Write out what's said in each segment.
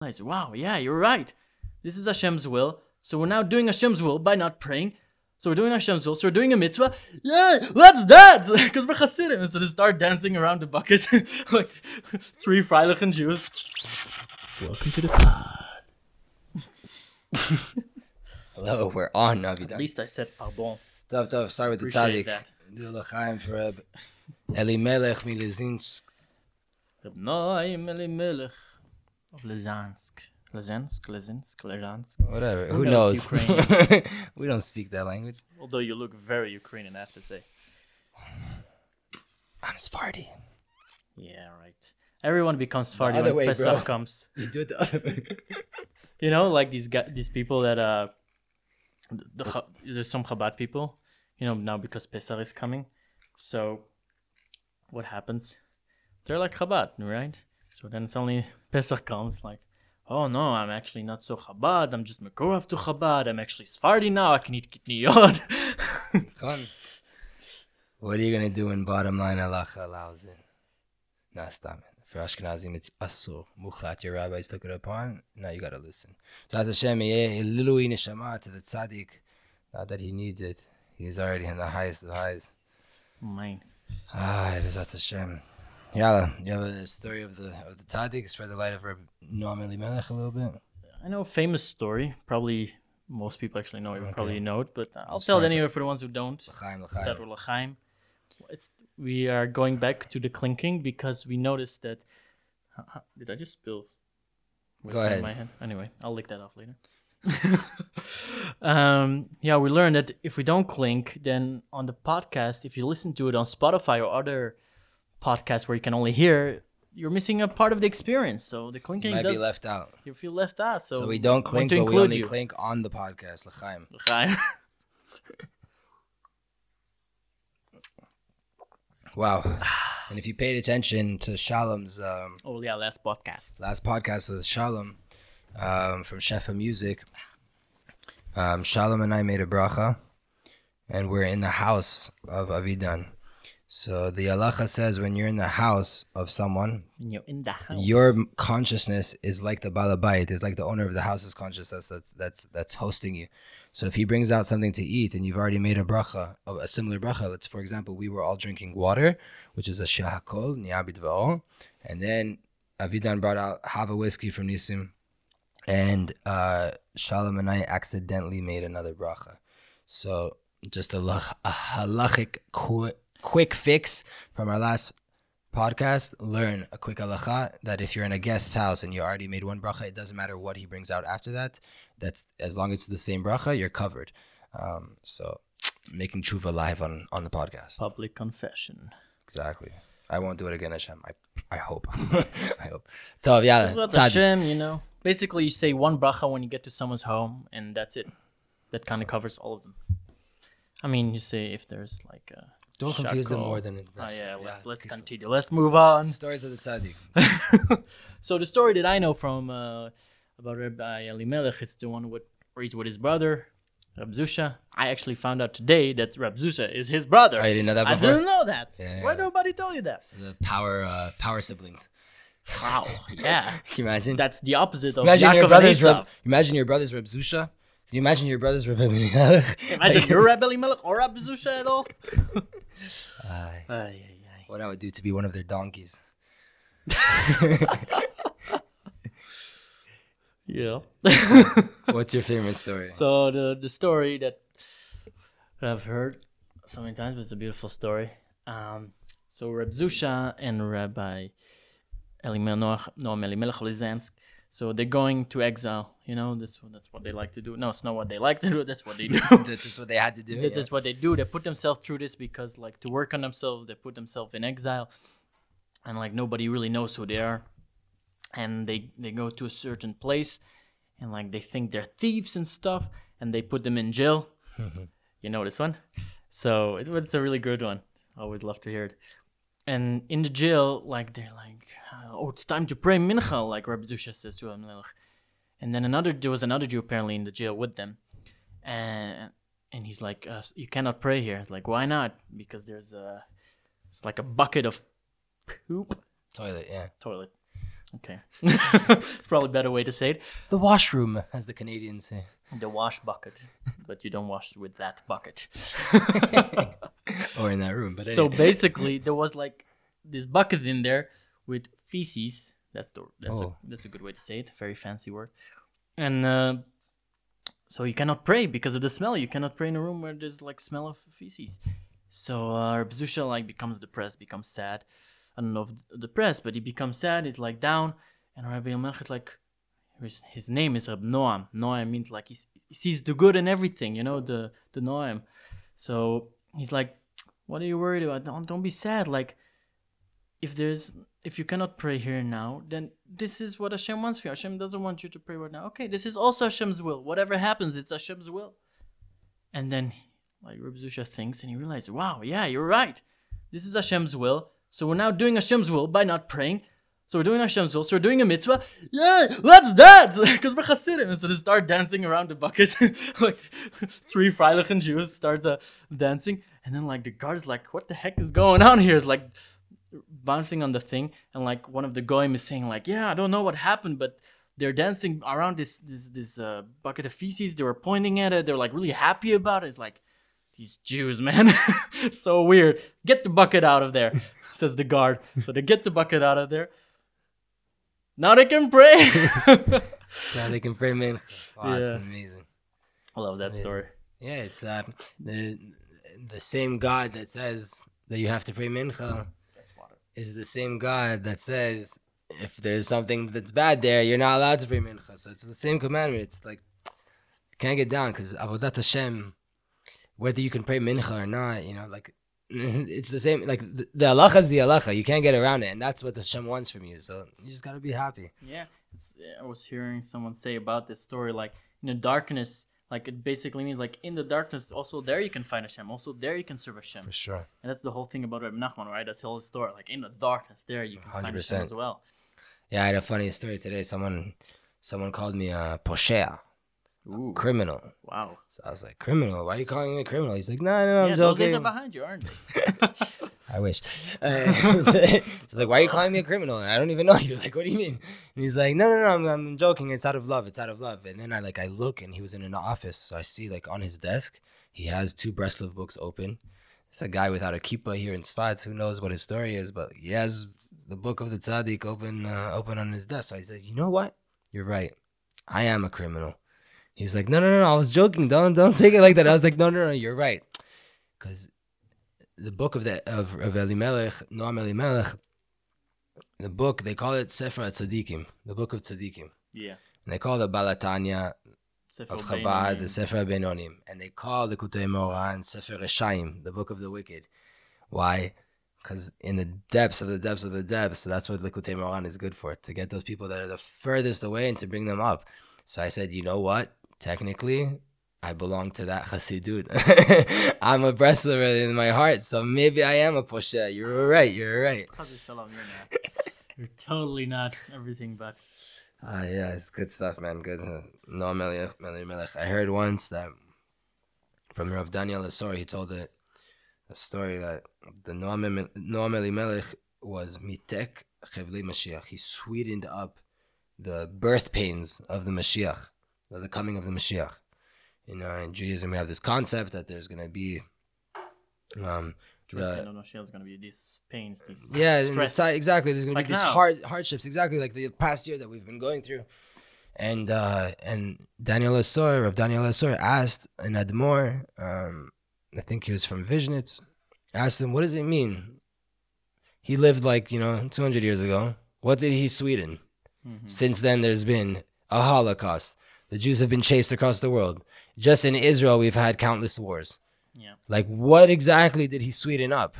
I said, wow, yeah, you're right. This is Hashem's will. So we're now doing Hashem's will by not praying. So we're doing Hashem's will. So we're doing a mitzvah. Yeah, let's dance because we're Hasidim. And so they start dancing around the bucket like three Freilichen Jews. Welcome to the pod. Hello, we're on At Navidad. least I said pardon. Tough, tough. Start with the Appreciate tzaddik. that. Do for Reb Elimelech Milezinsk. Reb Noam Elimelech of Lezansk. Lezansk, Lezinsk, Lezansk. Whatever. Who Who knows knows? we don't speak that language. Although you look very Ukrainian, I have to say. I'm Sephardi. Yeah, right. Everyone becomes Sephardi other when way, Pesach bro. comes. You do it the other way. You know, like these guys, these people that uh, the, Cha- there's some Chabad people. You know, now because Pesach is coming, so what happens? They're like Chabad, right? So then suddenly Pesach comes, like, oh no, I'm actually not so Chabad. I'm just Mekorav to Chabad. I'm actually Sephardi now. I can eat kitniyot. What are you gonna do when bottom line halacha allows it? Nah, stop it. For Ashkenazim, it's asur. Muchat, your rabbis took it upon. Now you gotta listen. So Hashem, eh, Lilui neshama to the tzaddik. Not that he needs it. He's already in the highest of highs. Mine. Ah, Bezat Hashem. Yalla, you have a story of the of the tzaddik. Spread the light of Reb Noam Elimelech a little bit. I know a famous story. Probably most people actually know it. Okay. Probably know it, but uh, I'll tell it anyway for the ones who don't. L'chaim, l'chaim. L'chaim. It's we are going back to the clinking because we noticed that. Huh, huh, Did I just spill? whiskey ahead. In my hand? Anyway, I'll lick that off later. um, yeah, we learned that if we don't clink, then on the podcast, if you listen to it on Spotify or other podcasts where you can only hear, you're missing a part of the experience. So the clinking Might does be left out. you feel left out. So, So, we don't clink, but we only you. clink on the podcast. L'chaim. L'chaim. Wow. And if you paid attention to Shalom's um, oh yeah, last podcast. last podcast with Shalom um, from Shefa Music, um, Shalom and I made a bracha, and we're in the house of Avidan. So the halacha says when you're in the house of someone, you're in the house. your consciousness is like the balabait, is like the owner of the house's consciousness that's that's that's hosting you. So if he brings out something to eat and you've already made a bracha, a similar bracha, let's for example, we were all drinking water, which is a shahakol, niabit va'ol, and then Avidan brought out half a whiskey from Nisim, and uh, Shalom and I accidentally made another bracha. So just a, lach- a halachic qu- quick fix from our last podcast, learn a quick halacha that if you're in a guest's house and you already made one bracha, it doesn't matter what he brings out after that. That's as long as it's the same bracha, you're covered. Um, so making tshuva live on on the podcast. Public confession. Exactly. I won't do it again, Hashem. I I hope. I hope. Tov, yeah. Hashem, you know. Basically, you say one bracha when you get to someone's home, and that's it. That kind of covers all of them. I mean, you say if there's like a. Don't confuse them more than Oh this. yeah, let's let's continue. continue. Let's move on. Stories of the tzaddik. so the story that I know from uh, about Rabbi Elimelech, it's the one with where he's with his brother, Rab Zusha. I actually found out today that Rab Zusha is his brother. Oh, you didn't know that before. I didn't know that. Yeah, Why yeah. nobody tell you that? The power uh, power siblings. Wow. Yeah. Can you imagine? That's the opposite of imagine Yaakov your brother's Esav. Reb, imagine your brother's Reb Zusha. Can you imagine your brother's Reb Elimelech? Imagine you're Rab Elimelech or Rab Zusha at all. Aye. Ay, ay, ay. what I would do to be one of their donkeys. Yeah. What's your favorite story? so the the story that I've heard so many times, but it's a beautiful story. Um, so Reb Zusha and Rabbi Elimelech, Noam Elimelech Lizansk, so they're going to exile. You know, that's what that's what they like to do. No, it's not what they like to do. That's what they do. This is what they had to do. This yeah. is what they do. They put themselves through this because, like, to work on themselves, they put themselves in exile, and like nobody really knows who they are, and they they go to a certain place, and like they think they're thieves and stuff, and they put them in jail. you know this one, so it, it's a really good one. I always love to hear it. And in the jail, like they're like, oh, it's time to pray mincha, like Rabbi Zusha says to him. And then another there was another Jew apparently in the jail with them, and and he's like, uh, "You cannot pray here." Like, why not? Because there's a, it's like a bucket of poop Toilet, yeah. toilet. Okay, it's probably a better way to say it. The washroom, as the Canadians say. The wash bucket, but you don't wash with that bucket. or in that room. But So basically, there was like this bucket in there with feces. That's the that's Oh. a that's a good way to say it. Very fancy word. And uh, so you cannot pray because of the smell. You cannot pray in a room where there's like smell of feces. So uh, Rabbi Zusha like becomes depressed, becomes sad. I don't know if depressed, but he becomes sad. He's like down, and Rabbi Melch is like, his, his name is Rab Noam. Noam means like he, he sees the good in everything. You know the the Noam. So he's like, what are you worried about? Don't don't be sad. Like, if there's if you cannot pray here now, then this is what Hashem wants for you. Hashem doesn't want you to pray right now. Okay, this is also Hashem's will. Whatever happens, it's Hashem's will. And then, like Reb Zusha thinks, and he realizes, wow, yeah, you're right. This is Hashem's will. So we're now doing Hashem's will by not praying. So we're doing Hashem's will. So we're doing a mitzvah. Yay, let's dance! Because we're Hasidim. And so they start dancing around the bucket. like three Freilichen Jews start the dancing. And then like the guard's like, what the heck is going on here? It's like bouncing on the thing. And like one of the goyim is saying like, yeah, I don't know what happened, but they're dancing around this this this uh, bucket of feces. They were pointing at it. They're like really happy about it. It's like these Jews, man, so weird. Get the bucket out of there, says the guard. So they get the bucket out of there. Now they can pray. now they can pray man. Wow, that's Yeah. amazing. I love that amazing. story. Yeah, it's uh, the the same God that says that you have to pray mincha is the same God that says if there's something that's bad there, you're not allowed to pray mincha. So it's the same commandment. It's like you can't get down because avodat Hashem, whether you can pray mincha or not, you know, like it's the same. Like the, the halacha is the halacha. You can't get around it, and that's what the Hashem wants from you. So you just gotta be happy. Yeah, it's, I was hearing someone say about this story, like in the darkness, like it basically means like in the darkness, also there you can find Hashem, also there you can serve Hashem, For sure. and that's the whole thing about Reb Nachman, right? That's the whole story. Like in the darkness, there you can find Hashem 100%. as well. Yeah, I had a funny story today. Someone, someone called me a poshea, Ooh, criminal. wow. So I was like, criminal? Why are you calling me a criminal? He's like, no, no, I'm yeah, those days are behind you, aren't they? I wish. Uh, so he's like, why are you calling me a criminal? And I don't even know you. Like, what do you mean? And he's like, no, no, no, I'm, I'm joking. It's out of love. It's out of love. And then I like, I look, and he was in an office. So I see like on his desk, he has two Breslov books open. It's a guy without a kippah here in Sfat. Who knows what his story is? But he has the book of the tzaddik open, uh, open on his desk. So I said, you know what? You're right. I am a criminal. He's like, no, no, no, no. I was joking. Don't, don't take it like that. I was like, no, no, no. You're right. Because the book of the of, of Elimelech, Noam Elimelech, the book they call it Sefer Tzadikim, the book of Tzadikim, yeah. and they call the Balatanya Sefer of Beinonim. Chabad the Sefer Benonim, and they call the Kutei Moran Sefer Reshaim, the book of the wicked. Why? Because in the depths of the depths of the depths, that's what the Kutei Moran is good for, to get those people that are the furthest away and to bring them up. So I said, you know what? Technically, I belong to that Chassidut. I'm a Bresler in my heart, so maybe I am a Poshe. You're right. You're right. You're totally not everything but. Ah, yeah, it's good stuff, man. Good. Uh, No, Melech, Melech. I heard once that from Rav Daniel Asor, he told a, a story that the Noam Elimelech was mitek chevli Mashiach. He sweetened up the birth pains of the Mashiach, the coming of the Mashiach. You know, in Judaism, we have this concept that there's going to be um, The, the, no, she's gonna be these pains, these yeah, stress. exactly. There's gonna Like be these now. hard hardships, exactly like the past year that we've been going through. And uh and Daniel Asor of Daniel Asor asked an Admor, um, I think he was from Vizhnitz, asked him, what does it mean? He lived like, you know, two hundred years ago. What did he sweeten? Mhm. Since then there's been a Holocaust. The Jews have been chased across the world. Just in Israel we've had countless wars. Yeah. Like, what exactly did he sweeten up?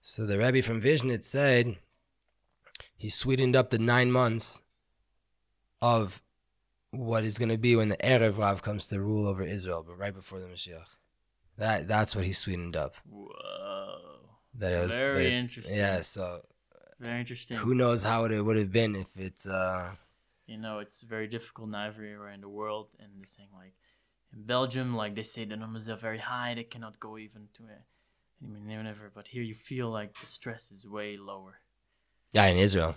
So the Rebbe from Vizhnitz said he sweetened up the nine months of what is going to be when the Erev Rav comes to rule over Israel, but right before the Mashiach. That that's what he sweetened up. Whoa. That it was Very it's- interesting. Yeah. So Very interesting. who knows how it would have been if it's uh you know, it's very difficult now everywhere in the world. And they're saying like in Belgium, like they say the numbers are very high, they cannot go even to it. I mean, whenever, but here you feel like the stress is way lower. yeah in Israel.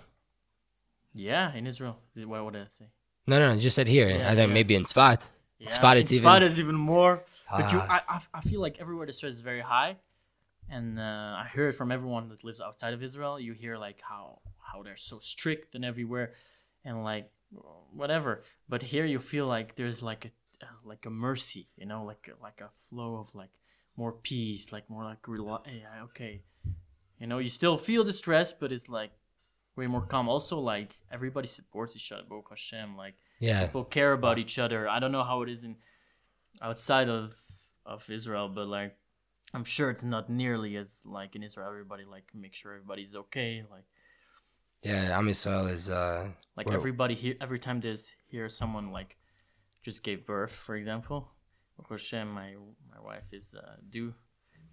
Yeah, in Israel. What would I say? No, no, no. You just said here. Yeah, I think yeah. maybe in Sfat. Yeah, in it's even- is even more. But you, Ah. I, I, I feel like everywhere the stress is very high, and uh, I hear it from everyone that lives outside of Israel. You hear like how how they're so strict and everywhere, and like whatever. But here you feel like there's like a uh, like a mercy, you know, like like a flow of like more peace, like more like rela- yeah, okay, you know, you still feel the stress, but it's like way more calm. Also, like everybody supports each other. Baruch Hashem, like yeah. people care about each other. I don't know how it is in outside of of Israel, but like I'm sure it's not nearly as like in Israel. Everybody like make sure everybody's okay. Like Yeah, Am Yisrael is uh like everybody here every time there's here someone like just gave birth, for example. Hashem, my my wife is uh, due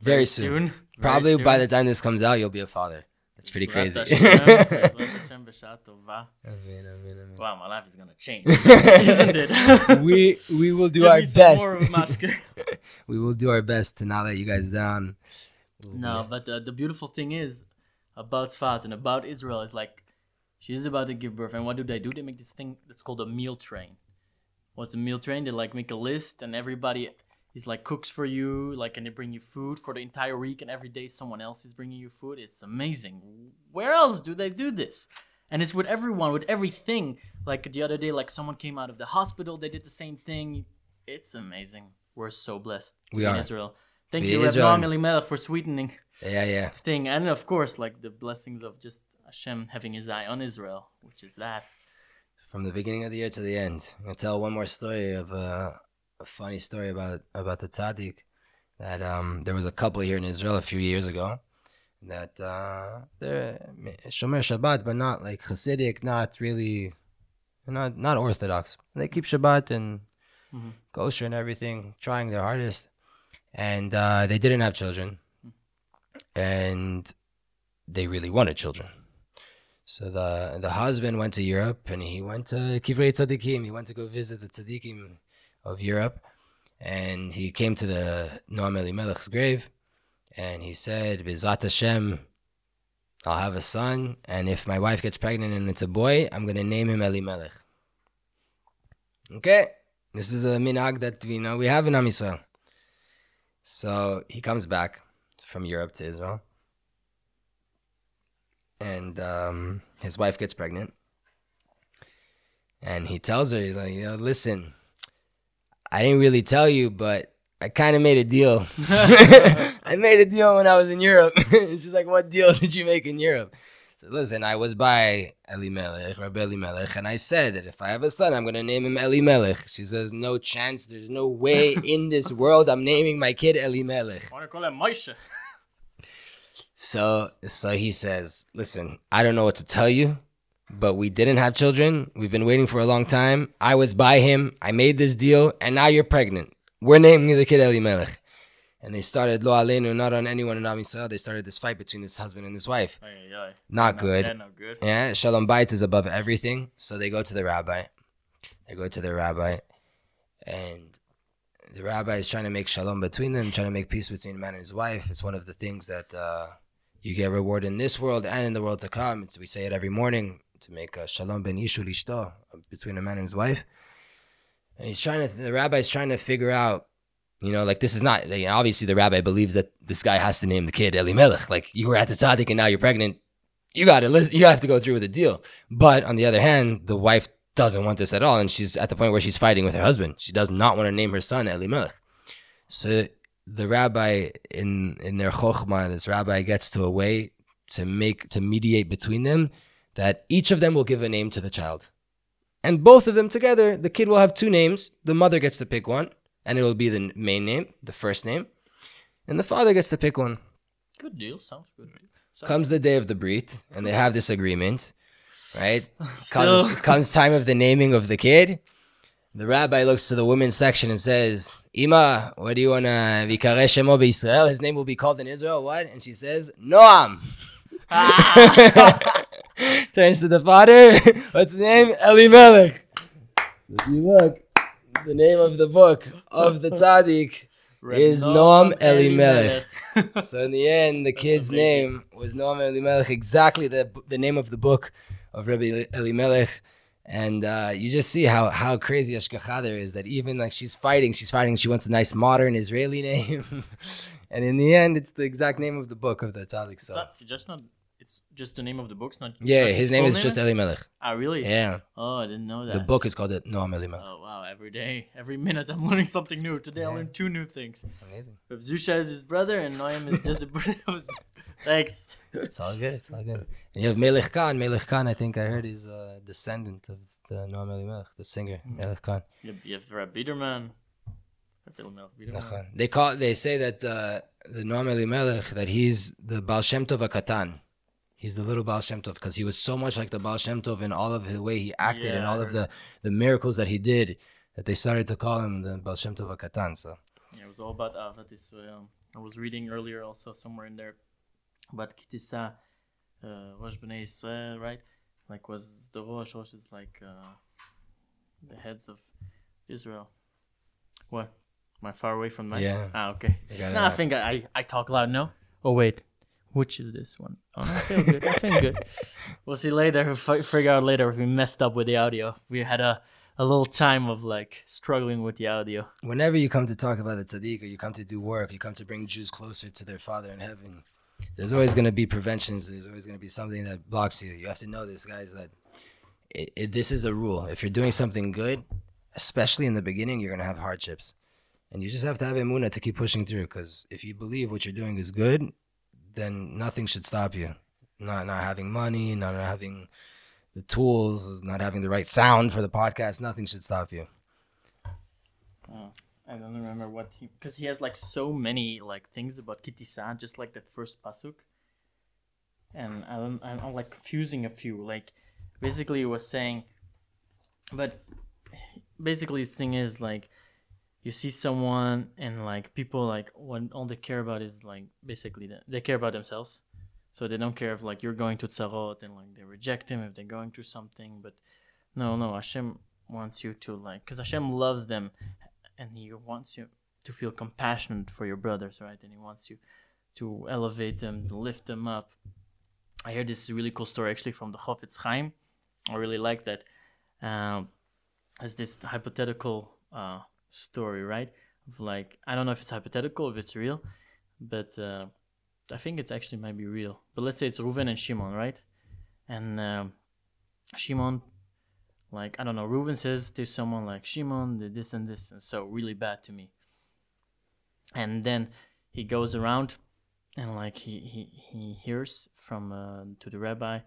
very soon. Very Probably by the time this comes out, you'll be a father. That's pretty crazy. Bezrat Hashem, Bezrat Hashem, b'sha'ah tova. Wow, my life is gonna change, isn't it? we we will do Give our best. more of mashke. we will do our best to not let you guys down. We'll No, but uh, the beautiful thing is about Sfat and about Israel is like she's about to give birth, and what do they do? They make this thing that's called a meal train. What's a meal train? They like make a list, and everybody is like cooks for you, like, and they bring you food for the entire week, and every day someone else is bringing you food. It's amazing. Where else do they do this? And it's with everyone, with everything. Like the other day, like someone came out of the hospital, they did the same thing. It's amazing. We're so blessed We in are. Israel. Thank be you, Israel Elimelech, for sweetening yeah, yeah. thing, and of course, like the blessings of just Hashem having His eye on Israel, which is that. From the beginning of the year to the end, I'm gonna tell one more story of uh, a funny story about about the tzaddik. That um, there was a couple here in Israel a few years ago that uh, they're shomer Shabbat, but not like Hasidic, not really, not not Orthodox. They keep Shabbat and Mhm. kosher and everything, trying their hardest, and uh, they didn't have children, and they really wanted children. So the the husband went to Europe and he went to Kivrei Tzadikim. He went to go visit the tzaddikim of Europe, and he came to the Noam Elimelech's grave, and he said, "Bezat Hashem, I'll have a son, and if my wife gets pregnant and it's a boy, I'm gonna name him Elimelech." Okay, this is a minhag that we know we have in Am Yisrael. So he comes back from Europe to Israel and um, his wife gets pregnant. And he tells her, he's like, you know, listen, I didn't really tell you, but I kind of made a deal. I made a deal when I was in Europe. She's like, what deal did you make in Europe? So listen, I was by Elimelech, Rabbi Elimelech, and I said that if I have a son, I'm going to name him Elimelech. She says, no chance. There's no way in this world I'm naming my kid Elimelech. I want to call him Moshe. So so he says, "Listen, I don't know what to tell you, but we didn't have children. We've been waiting for a long time. I was by him. I made this deal, and now you're pregnant. We're naming the kid Elimelech." And they started lo aleinu, not on anyone in Am Yisrael. They started this fight between this husband and his wife. Ay, ay, ay. Not No, good. Yeah, no good. Yeah, Shalom Bait is above everything. So they go to the rabbi. They go to the rabbi, and the rabbi is trying to make shalom between them, trying to make peace between man and his wife. It's one of the things that uh, you get reward in this world and in the world to come. It's, we say it every morning to make a shalom ben ishu lishto uh, between a man and his wife. And he's trying to, the rabbi is trying to figure out, you know, like this is not, obviously the rabbi believes that this guy has to name the kid Elimelech. Like you were at the tzaddik and now you're pregnant. You got to you have to go through with the deal. But on the other hand, the wife doesn't want this at all. And she's at the point where she's fighting with her husband. She does not want to name her son Elimelech. So the rabbi in in their chokhmah, this rabbi gets to a way to make to mediate between them that each of them will give a name to the child, and both of them together, the kid will have two names. The mother gets to pick one, and it will be the main name, the first name, and the father gets to pick one. Good deal. Sounds good. Sounds Comes the day of the brit, and they have this agreement, right? Comes, comes time of the naming of the kid. The rabbi looks to the women's section and says, Ima, what do you want to vikare shemo Israel? His name will be called in Israel. What? And she says, Noam. Turns to the father. What's the name? Elimelech. So if you look, the name of the book of the tzaddik is Noam Elimelech. so in the end, the kid's amazing. name was Noam Elimelech, exactly the the name of the book of Rabbi Elimelech. And uh, you just see how how crazy hashgacha there is that even like she's fighting, she's fighting. She wants a nice modern Israeli name, and in the end, it's the exact name of the book of the tzaddik. It's So not just not. It's just the name of the book's not. yeah, not his name is just name? Elimelech. Ah, really? Yeah, Oh, I didn't know that. the book is called Noam Elimelech. Oh wow! Every day, every minute, I'm learning something new. Today, I learned two new things. Amazing. Reb Zusha is his brother, and Noam is just the brother. Thanks. It's all good. It's all good. And you have Meilech Kohn. Meilech Kohn, I think I heard, is a descendant of the Noam Elimelech, the singer Meilech Kohn. You have, you have Reb Biederman. Biederman. Biederman. They call. They say that uh, the Noam Elimelech that he's the Baal Shem Tov Akatan. He's the little Baal Shem Tov because he was so much like the Baal Shem Tov in all of the way he acted and Yeah, I all of the, the miracles that he did that they started to call him the Baal Shem Tov Akatan. So Yeah, it was all about Avat Israel. I was reading earlier also somewhere in there about Ki Tisa, uh, Rosh Bnei Israel, right? Like was the Rosh, Rosh is like uh, the heads of Israel. What? Am I far away from my? Yeah. Ah, okay. No, I think I, I, I talk loud. No. Oh wait, which is this one? Oh, I feel good. I feel good. We'll see later. We'll figure out later if we messed up with the audio. We had a a little time of like struggling with the audio. whenever you come to talk about the tzaddik or you come to do work, you come to bring Jews closer to their Father in heaven. There's always going to be preventions. There's always going to be something that blocks you. You have to know this, guys. That it, it, this is a rule. If you're doing something good, especially in the beginning, you're going to have hardships, and you just have to have emuna to keep pushing through. Because if you believe what you're doing is good, then nothing should stop you. Not not having money, not having the tools, not having the right sound for the podcast, nothing should stop you. Oh, I don't remember what he because he has like so many like things about Ki Tisa, just like that first pasuk. And I don't, I'm, I'm like confusing a few. Like, basically, it was saying, but basically, the thing is like, you see someone and like people like when all they care about is like basically they care about themselves, so they don't care if like you're going to tzarot and like they reject him if they're going through something. But no, no, Hashem wants you to like, because Hashem loves them and he wants you to feel compassionate for your brothers, right? And he wants you to elevate them, to lift them up. I heard this really cool story actually from the Chofetz Chaim. I really like that. Um, it's this hypothetical uh, story, right? Of like, I don't know if it's hypothetical, if it's real, but uh, I think it's actually might be real. But let's say it's Reuven and Shimon, right? And um, Shimon like I don't know, Reuven says to someone like Shimon did this and this and so really bad to me. And then he goes around and like he he, he hears from uh, to the rabbi.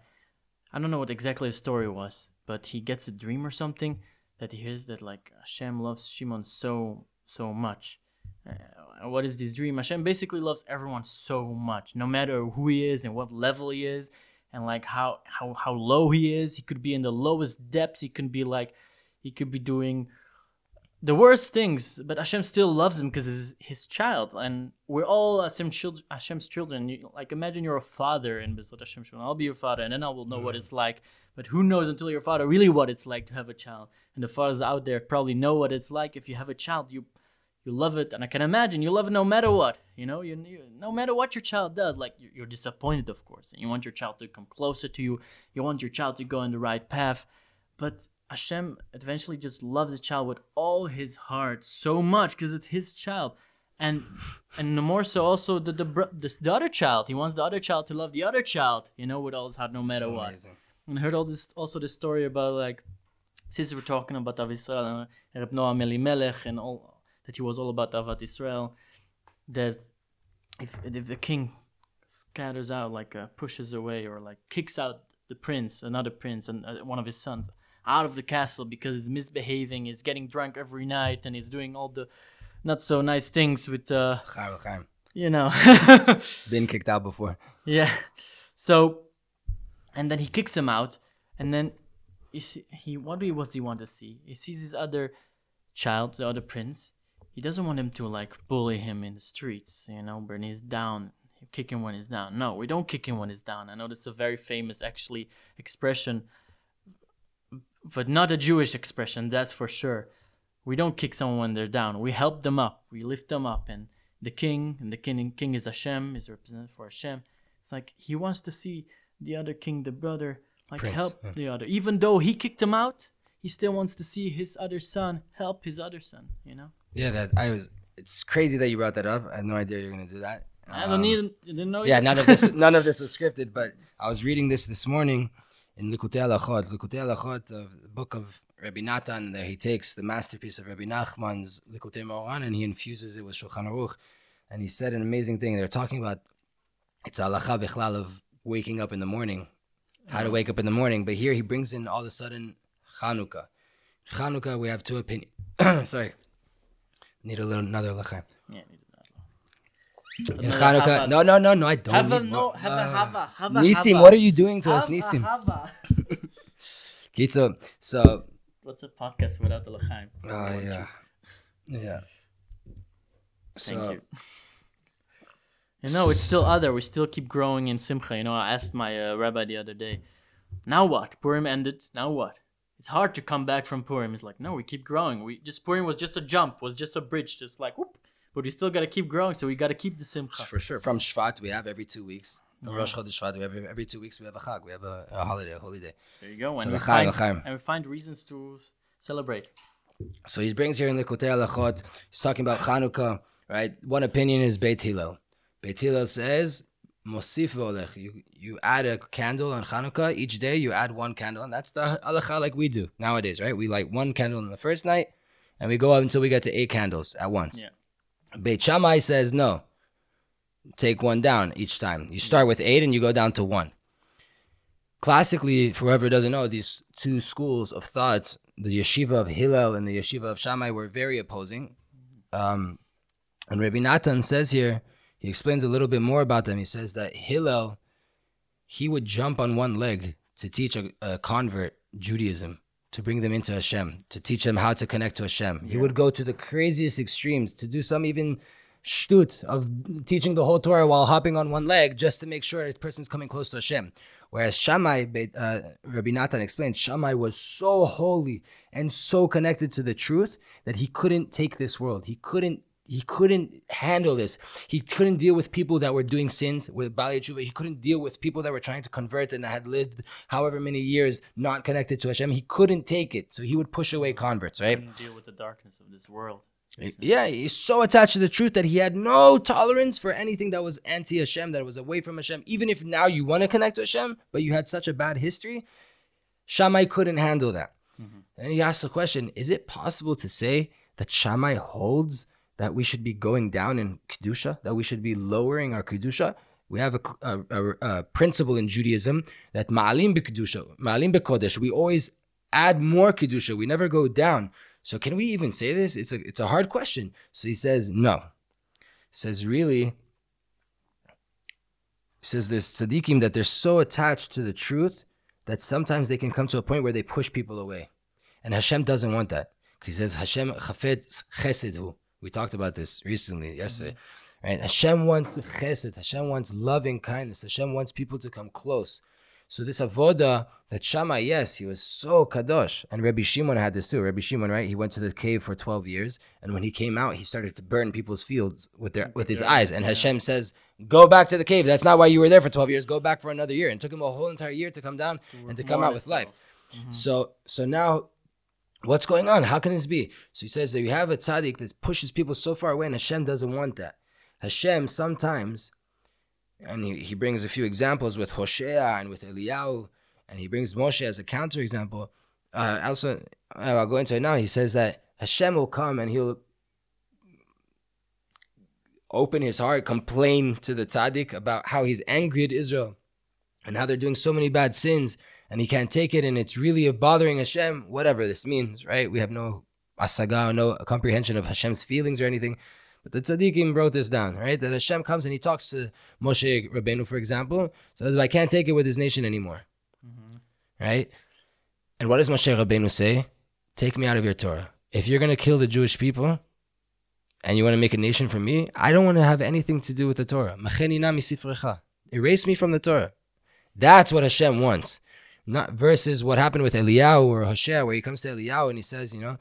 I don't know what exactly the story was, but he gets a dream or something that he hears that like Hashem loves Shimon so so much. Uh, what is this dream? Hashem basically loves everyone so much, no matter who he is and what level he is, and like how how how low he is. He could be in the lowest depths. He could be like, he could be doing the worst things, but Hashem still loves him because he's his child, and we're all Hashem children, Hashem's children. You, like imagine you're a father in Bezrat Hashem children. I'll be your father, and then I will know what mm. it's like. But who knows until you're father really what it's like to have a child? And the fathers out there probably know what it's like. If you have a child, you you love it, and I can imagine you love it no matter what. You know, you, you no matter what your child does. Like you're, you're disappointed, of course, and you want your child to come closer to you. You want your child to go in the right path, but Hashem eventually just loves his child with all his heart so much because it's his child, and and the more so also the the, bro- the the other child. He wants the other child to love the other child. You know, with all his heart, no matter So what. amazing. And I heard all this also the story about like since we're talking about Av Yisrael and uh, Reb Noam Elimelech and all that he was all about Avat Israel, that if if the king scatters out like uh, pushes away or like kicks out the prince, another prince and uh, one of his sons out of the castle because he's misbehaving, he's getting drunk every night and he's doing all the not so nice things with uh you know Been kicked out before. yeah. So, and then he kicks him out, and then see, he what do he what does he want to see? He sees his other child, the other prince. He doesn't want him to like bully him in the streets, you know, when he's down. Kick him when he's down. No, we don't kick him when he's down. I know that's a very famous actually expression, but not a Jewish expression, that's for sure. We don't kick someone when they're down. We help them up. We lift them up, and the king and the king king is Hashem is represented for Hashem. It's like he wants to see the other king, the brother, like Prince, help yeah. the other. Even though he kicked him out, he still wants to see his other son help his other son. You know. Yeah, that I was. It's crazy that you brought that up. I had no idea you were gonna do that. I don't Um, need. You didn't know. Yeah, none of this. none of this was scripted. But I was reading this this morning in Likutei Halachot. Likutei Halachot, the book of Rabbi Natan. That he takes the masterpiece of Rabbi Nachman's Likutei Moharan and he infuses it with Shulchan Aruch. And he said an amazing thing. They're talking about it's alacha bichlal of waking up in the morning, how to wake up in the morning. But here he brings in all of a sudden Chanukah. Chanukah, we have two opinions. Sorry, need a little another lacha. Yeah, you did In Another no, no, no, no, I don't. Have a need no. Have a Ah. hava. Have a Nisim, what are you doing to us, Have a Nisim? Kitzo, so, What's a podcast without the lachaim? oh yeah, yeah. Thank So, you. You know, it's still other. We still keep growing in Simcha. You know, I asked my uh, rabbi the other day, now what? Purim ended. Now what? It's hard to come back from Purim. It's like, no, we keep growing. We just Purim was just a jump, was just a bridge, just like whoop. But we still gotta keep growing, so we gotta keep the Simcha. for sure, from Shvat we have every two weeks. Rosh Chodesh Shvat, we have every, every two weeks we have a chag, we have a, a holiday, a holy day. There you go. So And we, l'chaim, find, and we find reasons to celebrate. So he brings here in Likutei Halachot, he's talking about Chanukah, right? One opinion is Beit Hillel. Beit Hillel says, Mosif v'olech. You, you add a candle on Chanukah, each day you add one candle, and that's the halacha like we do nowadays, right? We light one candle on the first night, and we go up until we get to eight candles at once. Yeah. Beit Shammai says, no, take one down each time. You start with eight and you go down to one. Classically, for whoever doesn't know, these two schools of thoughts, the yeshiva of Hillel and the yeshiva of Shammai, were very opposing. Um, and Rabbi Natan says here, he explains a little bit more about them. He says that Hillel, he would jump on one leg to teach a, a convert Judaism, to bring them into Hashem, to teach them how to connect to Hashem. He would go to the craziest extremes, to do some even shtut of teaching the whole Torah while hopping on one leg just to make sure a person's coming close to Hashem. Whereas Shammai, uh, Rabbi Natan explains, Shammai was so holy and so connected to the truth that he couldn't take this world. He couldn't. He couldn't handle this. He couldn't deal with people that were doing sins with Bali Tshuva. He couldn't deal with people that were trying to convert and that had lived however many years not connected to Hashem. He couldn't take it, so he would push away converts. Right? And deal with the darkness of this world. Yeah, he's so attached to the truth that he had no tolerance for anything that was anti Hashem, that was away from Hashem. Even if now you want to connect to Hashem, but you had such a bad history, Shammai couldn't handle that. Mm-hmm. And he asked the question Is it possible to say that Shammai holds that we should be going down in Kedusha, that we should be lowering our Kedusha? We have a, a, a- a principle in Judaism that Ma'alim B'Kedusha, Ma'alim B'Kodesh, we always add more Kedusha, we never go down. So can we even say this? It's a it's a hard question. So he says no. He says really. He says there's tzaddikim that they're so attached to the truth that sometimes they can come to a point where they push people away, and Hashem doesn't want that. He says Hashem chafet chesed hu. We talked about this recently yesterday, right? Hashem wants chesed. Hashem wants loving kindness. Hashem wants people to come close. So this avoda that Shammai, yes, he was so kadosh, and Rabbi Shimon had this too. Rabbi Shimon, right? He went to the cave for twelve years, and when he came out, he started to burn people's fields with their with his their eyes. And yeah. Hashem says, "Go back to the cave. That's not why you were there for twelve years. Go back for another year." And it took him a whole entire year to come down and to come out with life. So so now what's going on? How can this be? So he says that you have a tzaddik that pushes people so far away, and Hashem doesn't want that. Hashem sometimes, and he, he brings a few examples with Hoshea and with Eliyahu, and he brings Moshe as a counterexample. Uh, also, uh, I'll go into it now. He says that Hashem will come and he'll open his heart, complain to the tzaddik about how he's angry at Israel and how they're doing so many bad sins and he can't take it and it's really bothering Hashem, whatever this means, right? We have no asaga, no comprehension of Hashem's feelings or anything. But the tzaddikim wrote this down, right? That Hashem comes and he talks to Moshe Rabbeinu, for example, says, I can't take it with his nation anymore, mm-hmm. right? And what does Moshe Rabbeinu say? Take me out of your Torah. If you're going to kill the Jewish people and you want to make a nation for me, I don't want to have anything to do with the Torah. Macheni na misifrecha. Erase me from the Torah. That's what Hashem wants. Not versus what happened with Eliyahu or Hoshea, where he comes to Eliyahu and he says, you know,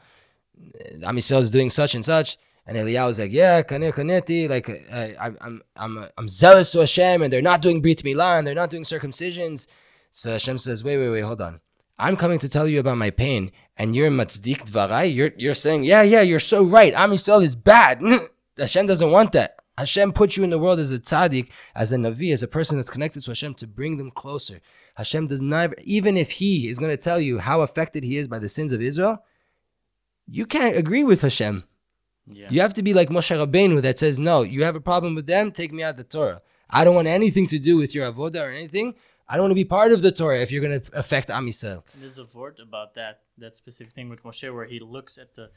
Am Yisrael is doing such and such, and Eliyahu is like, yeah, kaneh kaneti, like I, I'm I'm I'm I'm zealous to Hashem, and they're not doing brit milah, and they're not doing circumcisions. So Hashem says, wait, wait, wait, hold on. I'm coming to tell you about my pain, and you're matzdik dvarai. You're you're saying, yeah, yeah, you're so right. Am Yisrael is bad. Hashem doesn't want that. Hashem put you in the world as a tzaddik, as a navi, as a person that's connected to Hashem to bring them closer. Hashem does not, even if He is going to tell you how affected He is by the sins of Israel, you can't agree with Hashem. Yeah. You have to be like Moshe Rabbeinu that says, no, you have a problem with them, take me out the Torah. I don't want anything to do with your avoda or anything. I don't want to be part of the Torah if you're going to affect Am Yisrael. There's a word about that that specific thing with Moshe where he looks at the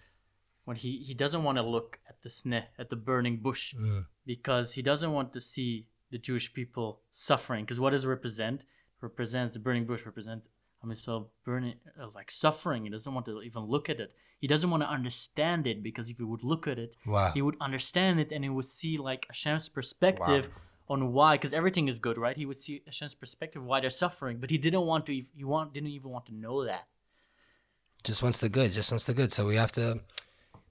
when he he doesn't want to look at the sneh at the burning bush mm. because he doesn't want to see the Jewish people suffering because what does it represent? Represents the burning bush represent Am Yisrael burning uh, like suffering. He doesn't want to even look at it. He doesn't want to understand it because if he would look at it, Wow. he would understand it and he would see like Hashem's perspective on why, because everything is good, right? He would see Hashem's perspective why they're suffering, but he didn't want to. He want didn't even want to know that. just wants the good, just wants the good. So we have to.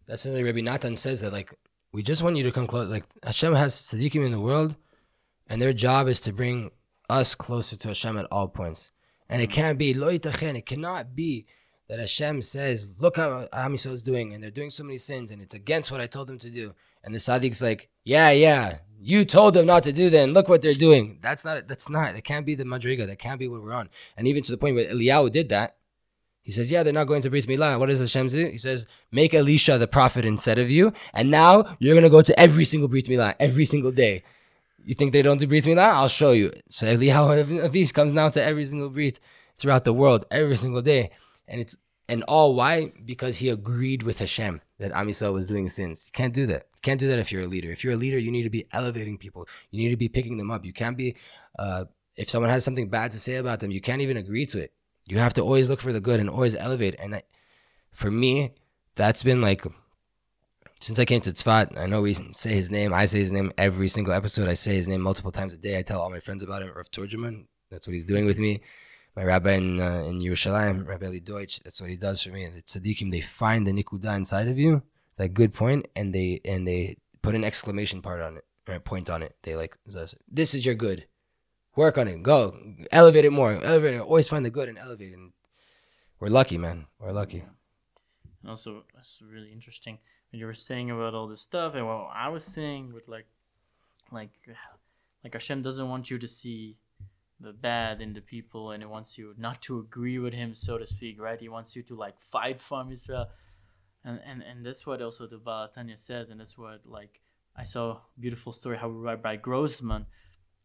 That's like Rabbi Natan says that like we just want you to come close. Like Hashem has tzaddikim in the world, and their job is to bring us closer to Hashem at all points. And it can't be. It cannot be that Hashem says, "Look how Am is doing, and they're doing so many sins, and it's against what I told them to do." And the tzaddik's like, "Yeah, yeah, you told them not to do and look what they're doing." That's not. That's not. That can't be the madriga. That can't be what we're on. And even to the point where Eliyahu did that, he says, Yeah, they're not going to Brit Milah. What does Hashem do? He says, Make Elisha the prophet instead of you. And now you're to go to every single Brit Milah, every single day. You think they don't do me? Milah? I'll show you. So Eliyahu Avish comes now to every single Brit throughout the world, every single day. And it's, and all why? Because he agreed with Hashem that Am Yisrael was doing sins. You can't do that. You can't do that if you're a leader. If you're a leader, you need to be elevating people. You need to be picking them up. You can't be, uh, if someone has something bad to say about them, you can't even agree to it. You have to always look for the good and always elevate. And that, for me, that's been like since I came to Tzfat. I know we say his name. I say his name every single episode. I say his name multiple times a day. I tell all my friends about him. Rav Turjuman. That's what he's doing with me. My rabbi in uh, in Yerushalayim, Rabbi Eli Deutsch. That's what he does for me. The tzaddikim they find the nikuda inside of you, that good point, and they and they put an exclamation part on it, or a point on it. They like this is your good work on it. Go elevate it more. Elevate it. Always find the good and elevate it. And we're lucky, man. We're lucky. Also, that's really interesting when you were saying about all this stuff, and what I was saying with like, like, like Hashem doesn't want you to see the bad in the people, and He wants you not to agree with Him, so to speak, right? He wants you to like fight for Israel, and and and that's what also the Baal Tanya says, and that's what like I saw a beautiful story how Rabbi Grossman.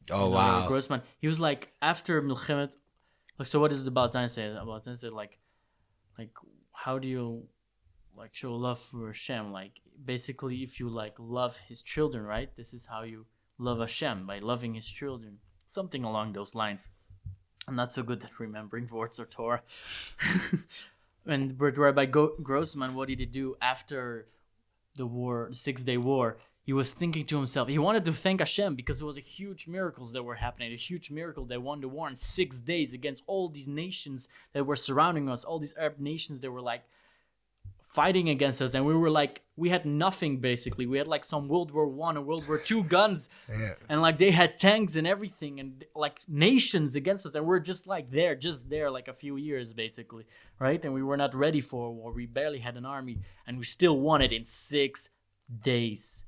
Oh you know, wow. Grossman. He was like after Milchemet. Like, so what does the Baal Tanya say? The Baal Tanya said like, like how do you like show love for Hashem? Like basically, if you like love His children, right? This is how you love Hashem by loving His children, something along those lines. I'm not so good at remembering words or Torah. and Rabbi Grossman, what did he do after the war, the Six Day War? He was thinking to himself, he wanted to thank Hashem because it was a huge miracles that were happening. A huge miracle that won the war in six days against all these nations that were surrounding us, all these Arab nations that were like fighting against us, and we were like, we had nothing basically. We had like some World War One or World War Two guns, Yeah. and like they had tanks and everything, and like nations against us, and we're just like there, just there, like a few years basically, right? And we were not ready for a war. We barely had an army, and we still won it in six days.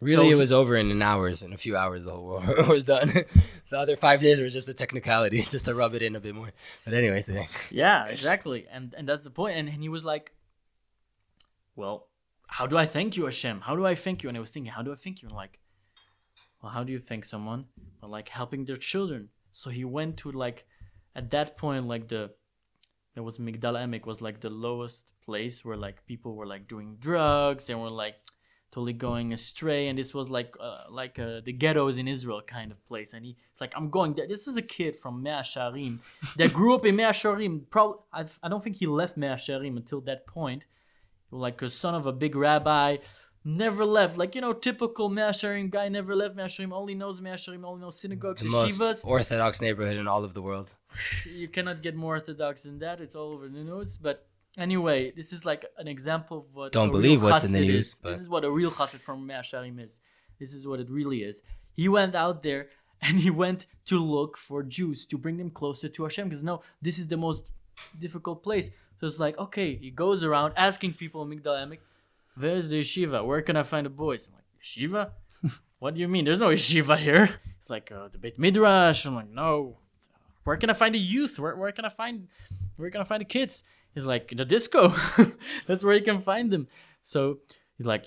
Really, So- it was over in an hours, in a few hours. The whole war was done. the other five days were just a technicality, just to rub it in a bit more. But anyways, yeah. Yeah, exactly. And and that's the point. And, and he was like, Well, how do I thank you, Hashem? How do I thank you? And I was thinking, how do I thank you? And like, well, how do you thank someone? Well, like helping their children. So he went to like at that point, like the there was Migdal Emek was like the lowest place where like people were like doing drugs and were like totally going astray and this was like uh, like uh, the ghettos in Israel kind of place and he's like I'm going there this is a kid from Mea Sharim that grew up in Mea Sharim probably I, I don't think he left Mea Sharim until that point like a son of a big rabbi never left like you know typical Mea Sharim guy never left Mea Sharim only knows Mea Sharim only knows synagogues the most orthodox neighborhood in all of the world. you cannot get more orthodox than that. It's all over the news. But anyway, this is like an example of what Don't believe what's in the news, Is. but- This is what a real chassid from Mea Sharim is. This is what it really is. He went out there and he went to look for Jews to bring them closer to Hashem because no, this is the most difficult place. So it's like, okay, he goes around asking people in Migdal Emek, where's the yeshiva? Where can I find the boys? I'm like, yeshiva? what do you mean? There's no yeshiva here. It's like uh, the Beit Midrash. I'm like, no. Where can I find the youth? Where, where can I find where can I find the kids? He's like, the disco. That's where you can find them. So he's like,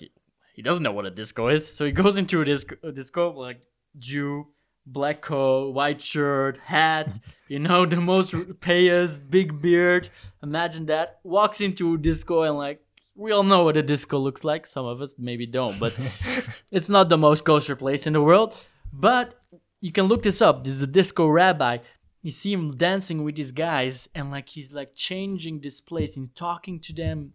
he doesn't know what a disco is. So he goes into a disco, a disco like Jew, black coat, white shirt, hat, you know, the most payas, big beard. Imagine that. Walks into a disco and like, we all know what a disco looks like. Some of us maybe don't, but it's not the most kosher place in the world. But you can look this up. This is a disco rabbi. You see him dancing with these guys, and like he's like changing this place and talking to them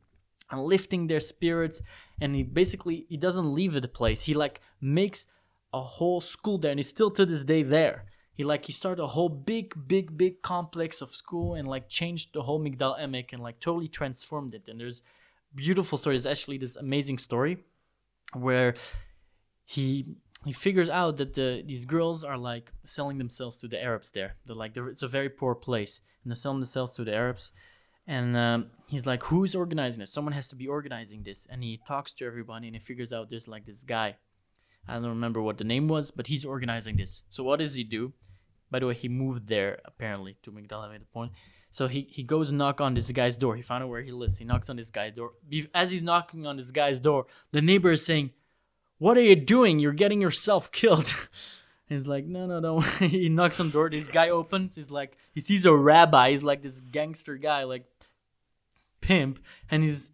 and lifting their spirits. And he basically he doesn't leave the place. He like makes a whole school there, and he's still to this day there. He like he started a whole big, big, big complex of school and like changed the whole Migdal Emek and like totally transformed it. And there's beautiful story. There's actually this amazing story where he he figures out that the these girls are like selling themselves to the Arabs there. They're like they're, it's a very poor place, and they're selling themselves to the Arabs. And um, he's like, "Who's organizing this? Someone has to be organizing this." And he talks to everybody, and he figures out there's like this guy. I don't remember what the name was, but he's organizing this. So what does he do? By the way, he moved there apparently to Migdal at the point. So he, he goes knock on this guy's door. He found out where he lives. He knocks on this guy's door. As he's knocking on this guy's door, the neighbor is saying, what are you doing? You're getting yourself killed. he's like, no, no, no. he knocks on the door. This guy opens. He's like, he sees a rabbi. He's like this gangster guy, like pimp. And he's,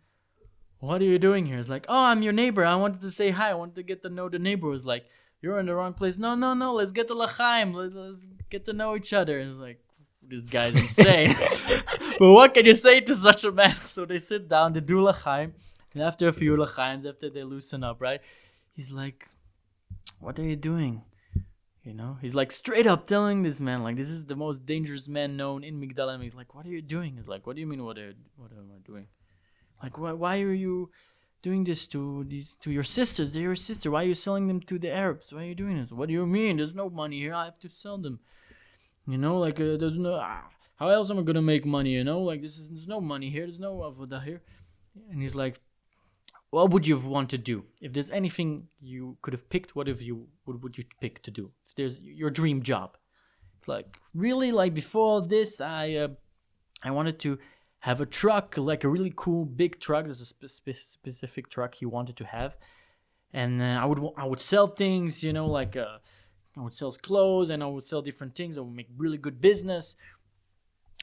what are you doing here? He's like, oh, I'm your neighbor. I wanted to say hi. I wanted to get to know the neighbor. He's like, you're in the wrong place. No, no, no. Let's get to Lachaim. Let's, let's get to know each other. He's like, this guy's insane. but what can you say to such a man? So they sit down, they do Lachaim. And after a few Lachaims, after they loosen up, right? He's like, "What are you doing?" You know, he's like straight up telling this man, like, "This is the most dangerous man known in Migdal." He's like, "What are you doing?" He's like, "What do you mean? What are what am I doing? Like, why why are you?" doing this to these to your sisters. They're your sister. Why are you selling them to the Arabs? Why are you doing this? What do you mean? There's no money here. I have to sell them. You know, like uh, there's no. Ah, how else am I gonna make money? You know, like this is there's no money here. There's no avodah here. And he's like, what would you want to do? If there's anything you could have picked what if you what would you pick to do? If there's your dream job. Like really like before this i uh, i wanted to have a truck like a really cool big truck. There's a spe- specific truck he wanted to have. And uh, i would i would sell things you know like uh, i would sell clothes and i would sell different things. I would make really good business.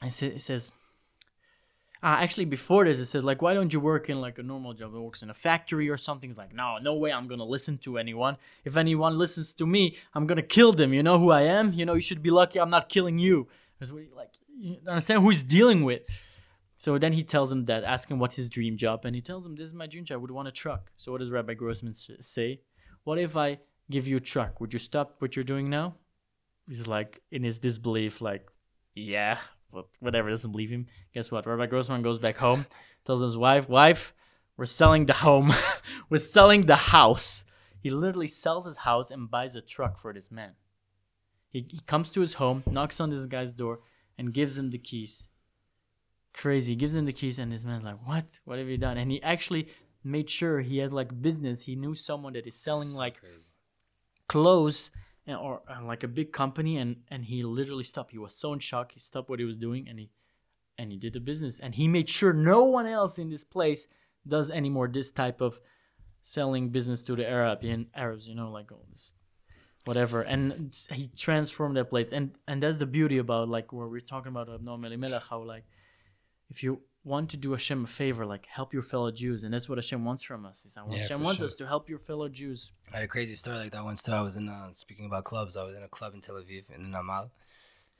It says uh, actually, before this, it said like, why don't you work in like a normal job? It works in a factory or something. It's like, no, no way. I'm gonna listen to anyone. If anyone listens to me, I'm gonna kill them. You know who I am. You know, you should be lucky. I'm not killing you. because we Like, you understand who he's dealing with. So then he tells him that, ask him what's his dream job, and he tells him, "This is my dream job. I would want a truck." So what does Rabbi Grossman say? What if I give you a truck? Would you stop what you're doing now? He's like in his disbelief, like, yeah, whatever doesn't believe him. Guess what? Rabbi Grossman goes back home, tells his wife, "Wife, we're selling the home. we're selling the house." He literally sells his house and buys a truck for this man. He, he comes to his home, knocks on this guy's door, and gives him the keys. Crazy. He gives him the keys, and this man's like, "What? What have you done?" And he actually made sure he had like business. He knew someone that is selling so like crazy. clothes or like a big company and and he literally stopped. He was so in shock. He stopped what he was doing and he and he did the business. And he made sure no one else in this place does anymore this type of selling business to the arabian arabs you know like all this whatever. And he transformed that place. And and that's the beauty about like where we're talking about Melech, how like if you want to do Hashem a favor, like help your fellow Jews, and that's what Hashem wants from us. Is yeah, Hashem wants sure. us to help your fellow Jews. I had a crazy story like that once too. I was in uh, speaking about clubs. I was in a club in Tel Aviv in the Namal.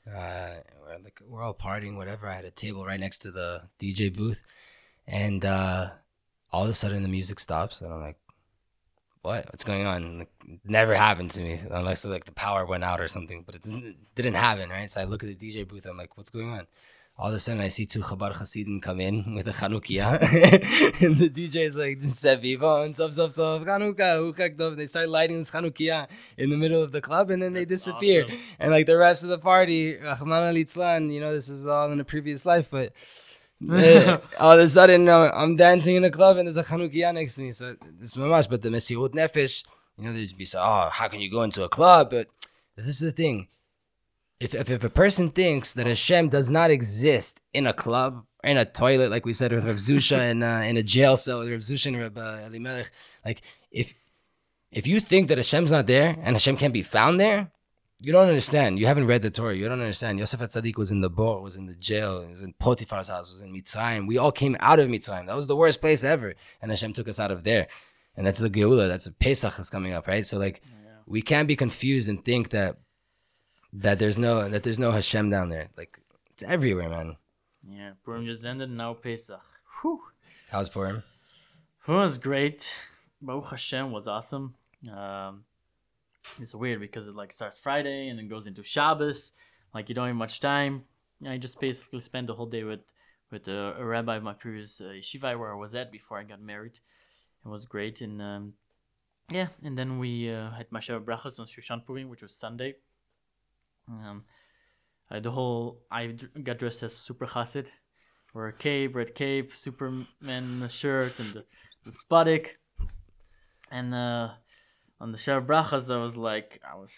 Uh, we're like we're all partying, whatever. I had a table right next to the DJ booth, and uh, all of a sudden the music stops, and I'm like, "What? What's going on?" Like, never happened to me unless like the power went out or something, but it didn't, didn't happen, right? So I look at the DJ booth. I'm like, "What's going on?" All of a sudden I see two Chabad Hasidim come in with a Chanukiah, and the DJ is like Seviva and Sov Sov Sov Chanukah They start lighting this Chanukiah in the middle of the club, and then they disappear. awesome. And like the rest of the party, Rachmana litzlan, you know, this is all in a previous life, but. eh, all of a sudden, uh, I'm dancing in a club and there's a Chanukiah next to me. So it's mamash. But the Mesirut Nefesh, you know, there'd be so, oh, how can you go into a club? But this is the thing. If, if, if a person thinks that Hashem does not exist in a club, or in a toilet, like we said with Rav Zusha, in, uh, in a jail cell with Rav Zusha and Rav uh, Elimelech, like if if you think that Hashem's not there and Hashem can't be found there, you don't understand. You haven't read the Torah. You don't understand. Yosef HaTzadik was in the boat, was in the jail, was in Potiphar's house, was in Mitzrayim. We all came out of Mitzrayim. That was the worst place ever. And Hashem took us out of there. And that's the Geula. That's the Pesach is coming up, right? So like we can't be confused and think that that there's no that there's no Hashem down there. Like it's everywhere, man. Yeah, Purim just ended, now Pesach. Whew. How's Purim? It was great. Baruch Hashem was awesome. Um, it's weird because it like starts Friday and then goes into Shabbos. Like you don't have much time. I just basically spent the whole day with with uh, a rabbi of my previous uh, yeshiva where I was at before I got married. It was great and um, yeah, and then we uh, had Mashav Brachas on Shushan Purim, which was Sunday. Um, uh, the whole I got dressed as super chassid, wore a cape, red cape, Superman shirt, and the, the. And uh, on the Shav Brachas, I was like, I was,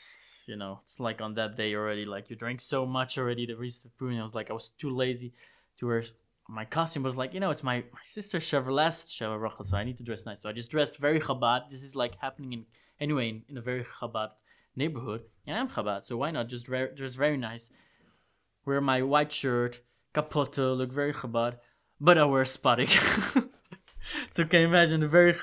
you know, it's like on that day already, like you drank so much already, the reason of Purim, I was like, I was too lazy to wear my costume. was like, you know, it's my, my sister's Shav last Shav so I need to dress nice. So I just dressed very Chabad. This is like happening in, anyway, in, in a very Chabad neighborhood. And I'm Chabad, so why not just re- dress very nice? Wear my white shirt, capoto, look very Chabad, but I wear spudik. so can you imagine the very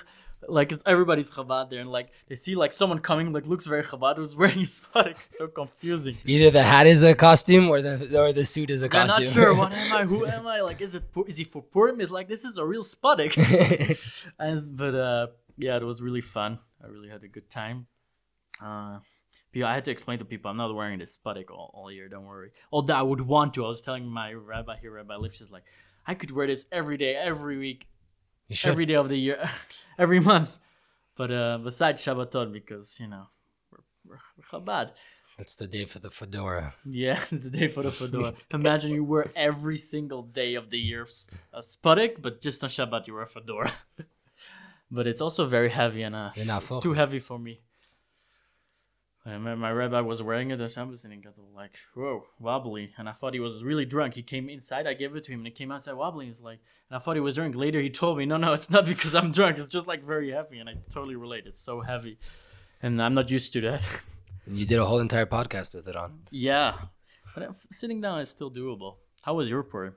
like it's everybody's Chabad there, and like they see like someone coming like looks very Chabad who's wearing spudik. It's so confusing. Either the hat is a costume or the or the suit is a I'm costume. not sure. What am I? Who am I? Like, is it is he for Purim? Is like this is a real spudik. and but uh, yeah, it was really fun. I really had a good time. Uh, I had to explain to people I'm not wearing this spudik all, all year. Don't worry. Although I would want to. I was telling my rabbi here, Rabbi she's like, I could wear this every day, every week, every day of the year, every month. But uh, besides Shabbaton, because you know we're, we're, we're Chabad. That's the day for the fedora. Yeah, it's the day for the fedora. Imagine you wear every single day of the year a spudik, but just on Shabbat you wear a fedora. but it's also very heavy, and uh, it's too heavy for me. I remember my rabbi was wearing it on Shabbos, and he got like, "Whoa, wobbly!" And I thought he was really drunk. He came inside, I gave it to him, and he came outside wobbly. He's like, and I thought he was drunk. Later, he told me, "No, no, it's not because I'm drunk. It's just like very heavy." And I totally relate. It's so heavy, and I'm not used to that. And you did a whole entire podcast with it on. Yeah, but uh, sitting down is still doable. How was your Purim?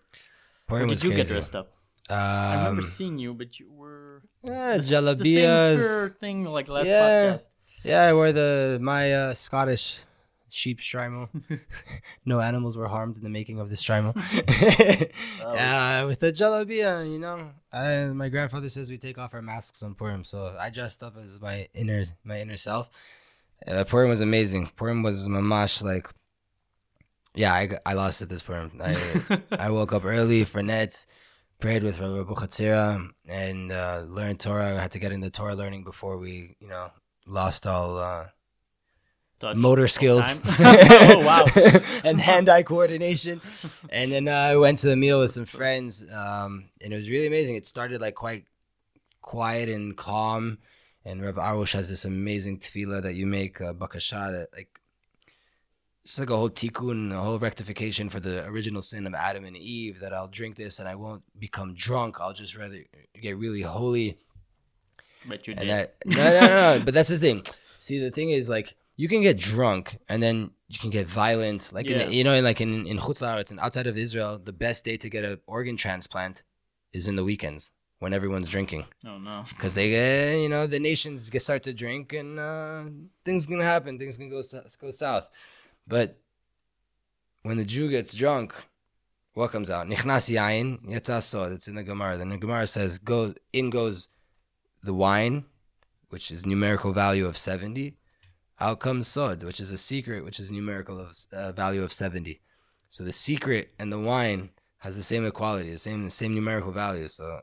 Purim Or did was you get dressed up? I remember Um, seeing you, but you were yeah, the the same thing like last Yeah. podcast. Yeah, I wore the my uh, Scottish sheep strimo. no animals were harmed in the making of the strimo. Oh. Yeah, with the jalabia, you know. I, my grandfather says we take off our masks on Purim, so I dressed up as my inner my inner self. Uh, Purim was amazing. Purim was mamash like. Yeah, I, I lost it this Purim. I I woke up early for netz, prayed with Rabbi Buchatzira, and uh, learned Torah. I had to get into Torah learning before we, you know, lost all uh, motor skills. oh wow! and hand-eye coordination. And then uh, I went to the meal with some friends, um, and it was really amazing. It started like quite quiet and calm. And Rav Arush has this amazing tefillah that you make, uh, bakasha, that like it's like a whole tikkun, a whole rectification for the original sin of Adam and Eve. That I'll drink this and I won't become drunk. I'll just rather get really holy. But you And did. No, no, no, no. But that's the thing. See, the thing is, like, you can get drunk and then you can get violent. Like, Yeah. in, you know, like in in Chutz La'aretz and outside of Israel, the best day to get an organ transplant is in the weekends when everyone's drinking, oh no! because they get, you know, the nations get start to drink and uh, things gonna happen. Things can go go south. But when the Jew gets drunk, what comes out? Nichnas yayin yetza sod. It's in the Gemara. Then the Gemara says, "Go in goes the wine, which is numerical value of seventy. Out comes sod, which is a secret, which is numerical of uh, value of seventy. So the secret and the wine has the same equality, the same the same numerical value. So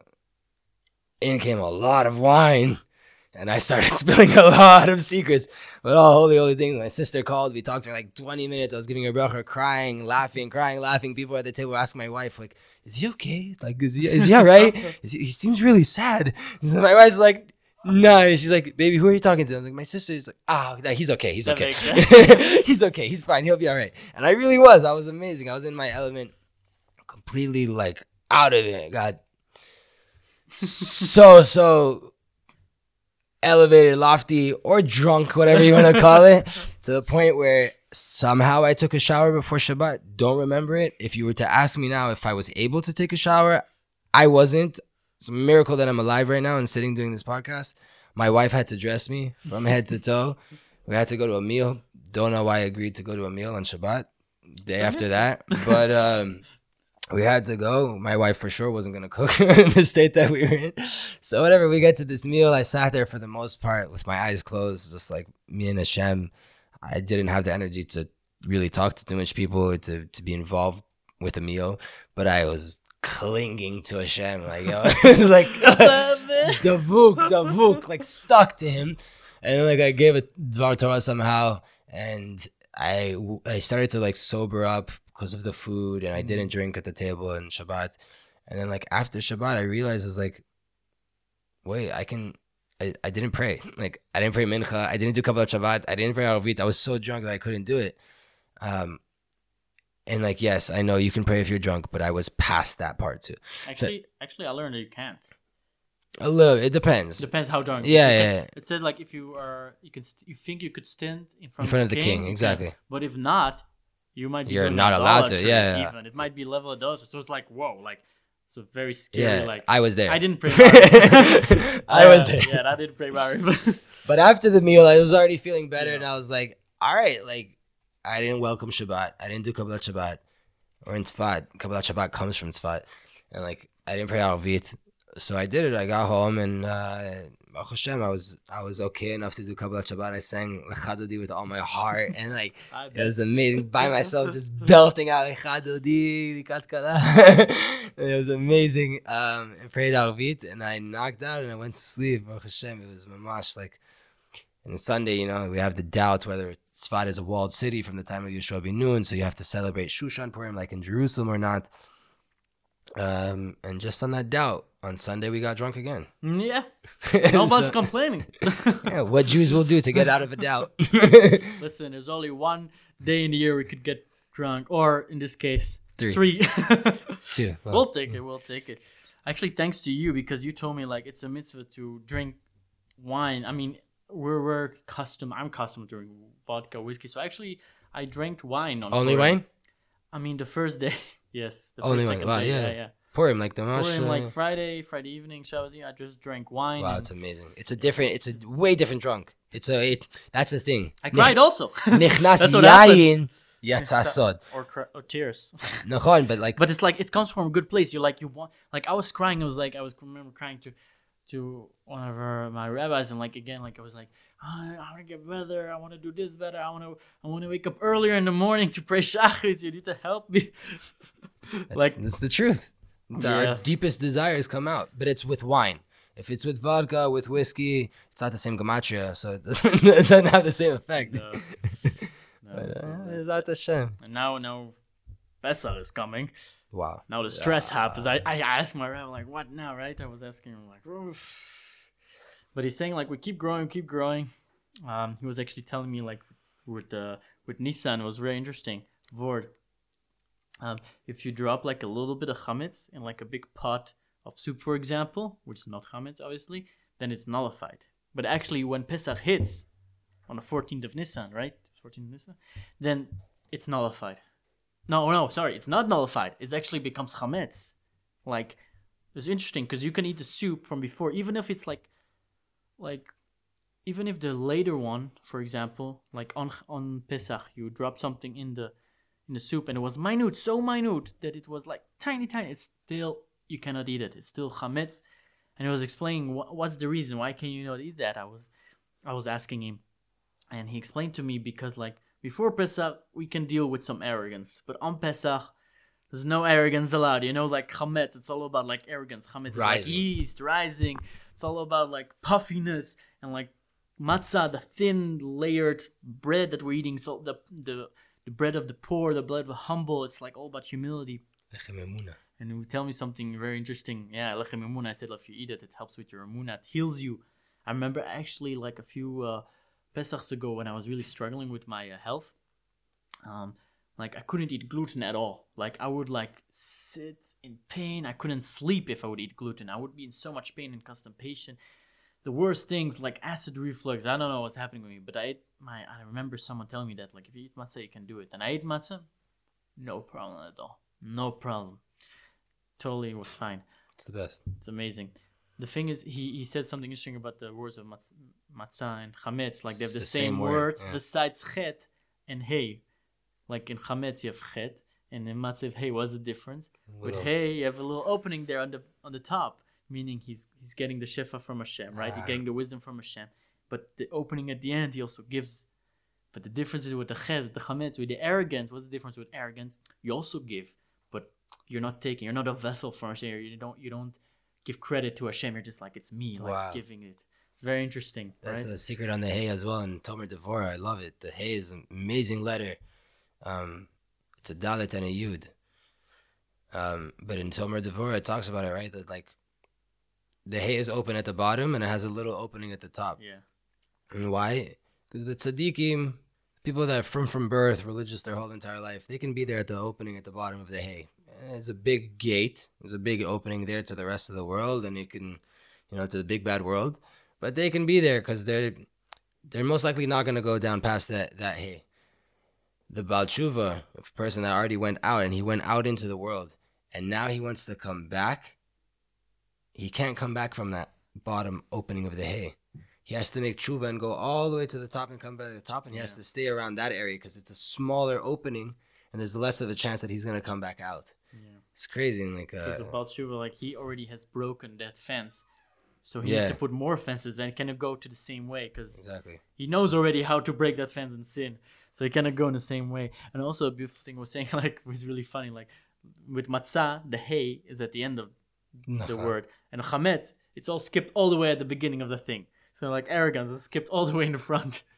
in came a lot of wine. And I started spilling a lot of secrets, but all holy, holy things. My sister called. We talked for like 20 minutes. I was giving her bracha, crying, laughing, crying, laughing. People at the table asking my wife, like, "Is he okay? Like, is he? Is he all right? Is he, he seems really sad." So my wife's like, "No." She's like, "Baby, who are you talking to?" I'm like, "My sister." is like, "Ah, no, he's okay. He's okay. he's okay. He's fine. He'll be all right." And I really was. I was amazing. I was in my element, completely like out of it. Got so so elevated, lofty, or drunk, whatever you want to call it, to the point where somehow I took a shower before Shabbat. Don't remember it. If you were to ask me now if I was able to take a shower, I wasn't. It's a miracle that I'm alive right now and sitting doing this podcast. My wife had to dress me from head to toe. We had to go to a meal. Don't know why I agreed to go to a meal on Shabbat. Day after that, but um, we had to go. My wife for sure wasn't gonna cook in the state that we were in. So whatever, we get to this meal. I sat there for the most part with my eyes closed, just like me and Hashem. I didn't have the energy to really talk to too much people to to be involved with a meal, but I was clinging to Hashem, like yo, it was like the vuk, the vuk, like stuck to him, and then, like I gave a dvar Torah somehow, and I I started to like sober up because of the food, and I didn't drink at the table in Shabbat, and then like after Shabbat, I realized I was like, wait, I can. I, I didn't pray. Like I didn't pray mincha. I didn't do Kabbalah Shabbat. I didn't pray Arvit. I was so drunk that I couldn't do it. Um, and like yes, I know you can pray if you're drunk, but I was past that part too. Actually, actually, I learned that you can't. A little. It depends. Depends how drunk. Yeah, yeah, yeah. It said like if you are, you can, st- you think you could stand in front, In front of the king, can. exactly. But if not, you might be. You're not allowed to, yeah, yeah. Even it might be level of dose. So it's like whoa, like it's a very scary. Yeah, like I was there. I didn't pray. I was there. Yeah, I didn't pray. But after the meal, I was already feeling better, Yeah. and I was like, all right, like I didn't welcome Shabbat. I didn't do Kabbalah Shabbat or in Tzfat. Kabbalah Shabbat comes from Tzfat, and like I didn't pray Arvit, so I did it. I got home and. uh Baruch Hashem, I was I was okay enough to do Kabbalah Shabbat. I sang Lechadodi with all my heart, and like it was amazing by myself, just belting out Lechadodi, Likat. It was amazing. Um, and prayed Arvit, and I knocked out, and I went to sleep. Baruch Hashem, it was mamash like. And Sunday, you know, we have the doubt whether Tzfat is a walled city from the time of Yehoshua ben Nun, so you have to celebrate Shushan Purim like in Jerusalem or not. Um, and just on that doubt, on Sunday we got drunk again. Mm, yeah, nobody's So- complaining. yeah, what Jews will do to get out of a doubt. Listen, there's only one day in the year we could get drunk, or in this case, Three. Three. Two. Well, we'll take it. We'll take it. Actually, thanks to you because you told me like it's a mitzvah to drink wine. I mean, we're we're custom. I'm custom to drink vodka, whiskey. So actually, I drank wine on Only Purim. wine? I mean, the first day. Yes. The first, wine. second Wow, day, yeah. yeah, yeah. Purim, like the Mosh. Purim, uh, like Friday, Friday evening, Shabbat. I just drank wine. wow, it's amazing. It's a different. It's a way different drunk. It's a. It, that's the thing. I cried also. That's what happens. yayin or, cry, or tears. Nachon, but like but it's like it comes from a good place. You're like you want like I was crying. I was like I was remember crying to to one of our, my rabbis and like again like I was like "Ah, I want to get better. I want to do this better. I want to I want to wake up earlier in the morning to pray shachris. You need to help me. That's, like that's the truth. Yeah. Our deepest desires come out, but it's with wine. If it's with vodka, with whiskey, it's not the same gematria, so it doesn't, it doesn't have the same effect. No. No, But, uh, it's not the same. and now now Pesach is coming. Wow. Now the stress happens. I, I asked my rabbi like, what now, right? I was asking him like, "Oof." but he's saying like we keep growing, keep growing. Um, he was actually telling me like with uh, with Nissan it was very interesting. Vord, um, if you drop like a little bit of chametz in like a big pot of soup, for example, which is not chametz obviously, then it's nullified. But actually, when Pesach hits on the 14th of Nissan, right? 14th of Nissan, then it's nullified. No, no, sorry, it's not nullified. It actually becomes chametz. Like, it's interesting because you can eat the soup from before, even if it's like, like, even if the later one, for example, like on on Pesach, you drop something in the in the soup and it was minute, so minute that it was like tiny, tiny. It's still you cannot eat it. It's still chametz. And he was explaining wh- what's the reason why can you not eat that. I was I was asking him, and he explained to me because like before Pesach we can deal with some arrogance, but on Pesach There's no arrogance allowed. You know, like chametz, it's all about like arrogance. Chametz is like yeast, rising. It's all about like puffiness and like matzah, the thin layered bread that we're eating. So the the the bread of the poor, the bread of the humble. It's like all about humility. And you tell me something very interesting. Yeah, lechem. I said if you eat it, it helps with your emunah. It heals you. I remember actually like a few uh, Pesachs ago when I was really struggling with my uh, health. Um, like I couldn't eat gluten at all. Like I would like sit in pain. I couldn't sleep if I would eat gluten. I would be in so much pain and constipation. The worst things like acid reflux. I don't know what's happening with me, but I ate my. I remember someone telling me that like if you eat matzah, you can do it. And I ate matzah, no problem at all. No problem. Totally was fine. It's the best. It's amazing. The thing is, he, he said something interesting about the words of matz- matzah and chametz. Like they have the, the same, same word, words yeah. besides chet and hey. Like in chametz you have chet, and in matzah you have hey. What's the difference? With hey, you have a little opening there on the on the top, meaning he's he's getting the shefa from Hashem, right? He's Ah. getting the wisdom from Hashem. But the opening at the end, he also gives. But the difference is with the chet, the chametz, with the arrogance. What's the difference with arrogance? You also give, but you're not taking. You're not a vessel for Hashem. You don't. You don't give credit to Hashem. You're just like it's me, like Wow. giving it. It's very interesting, That's right? the secret on the hay as well in Tomer Devora. I love it. The hay is an amazing letter. Um, it's a dalet and a yud. Um, but in Tomer Devora, it talks about it, right? That like the hay is open at the bottom and it has a little opening at the top. yeah, And why? Because the tzaddikim, people that are from from birth, religious their whole entire life, they can be there at the opening at the bottom of the hay. It's a big gate. There's a big opening there to the rest of the world, and you can, you know, to the big bad world. But they can be there because they're they're most likely not going to go down past that that hay. The Baal Tshuva, a person that already went out, and he went out into the world, and now he wants to come back. He can't come back from that bottom opening of the hay he has to make tshuva and go all the way to the top and come back to the top, and he has to stay around that area because it's a smaller opening, and there's less of a chance that he's gonna come back out. It's crazy, and like Because uh, about Tshuva, like he already has broken that fence, so he Yeah. needs to put more fences and cannot go to the same way because exactly. he knows already how to break that fence and sin. So he cannot go in the same way. And also a beautiful thing was saying like was really funny. Like with matzah, the hay is at the end of the word, and chamet, it's all skipped all the way at the beginning of the thing. So like arrogance is skipped all the way in the front.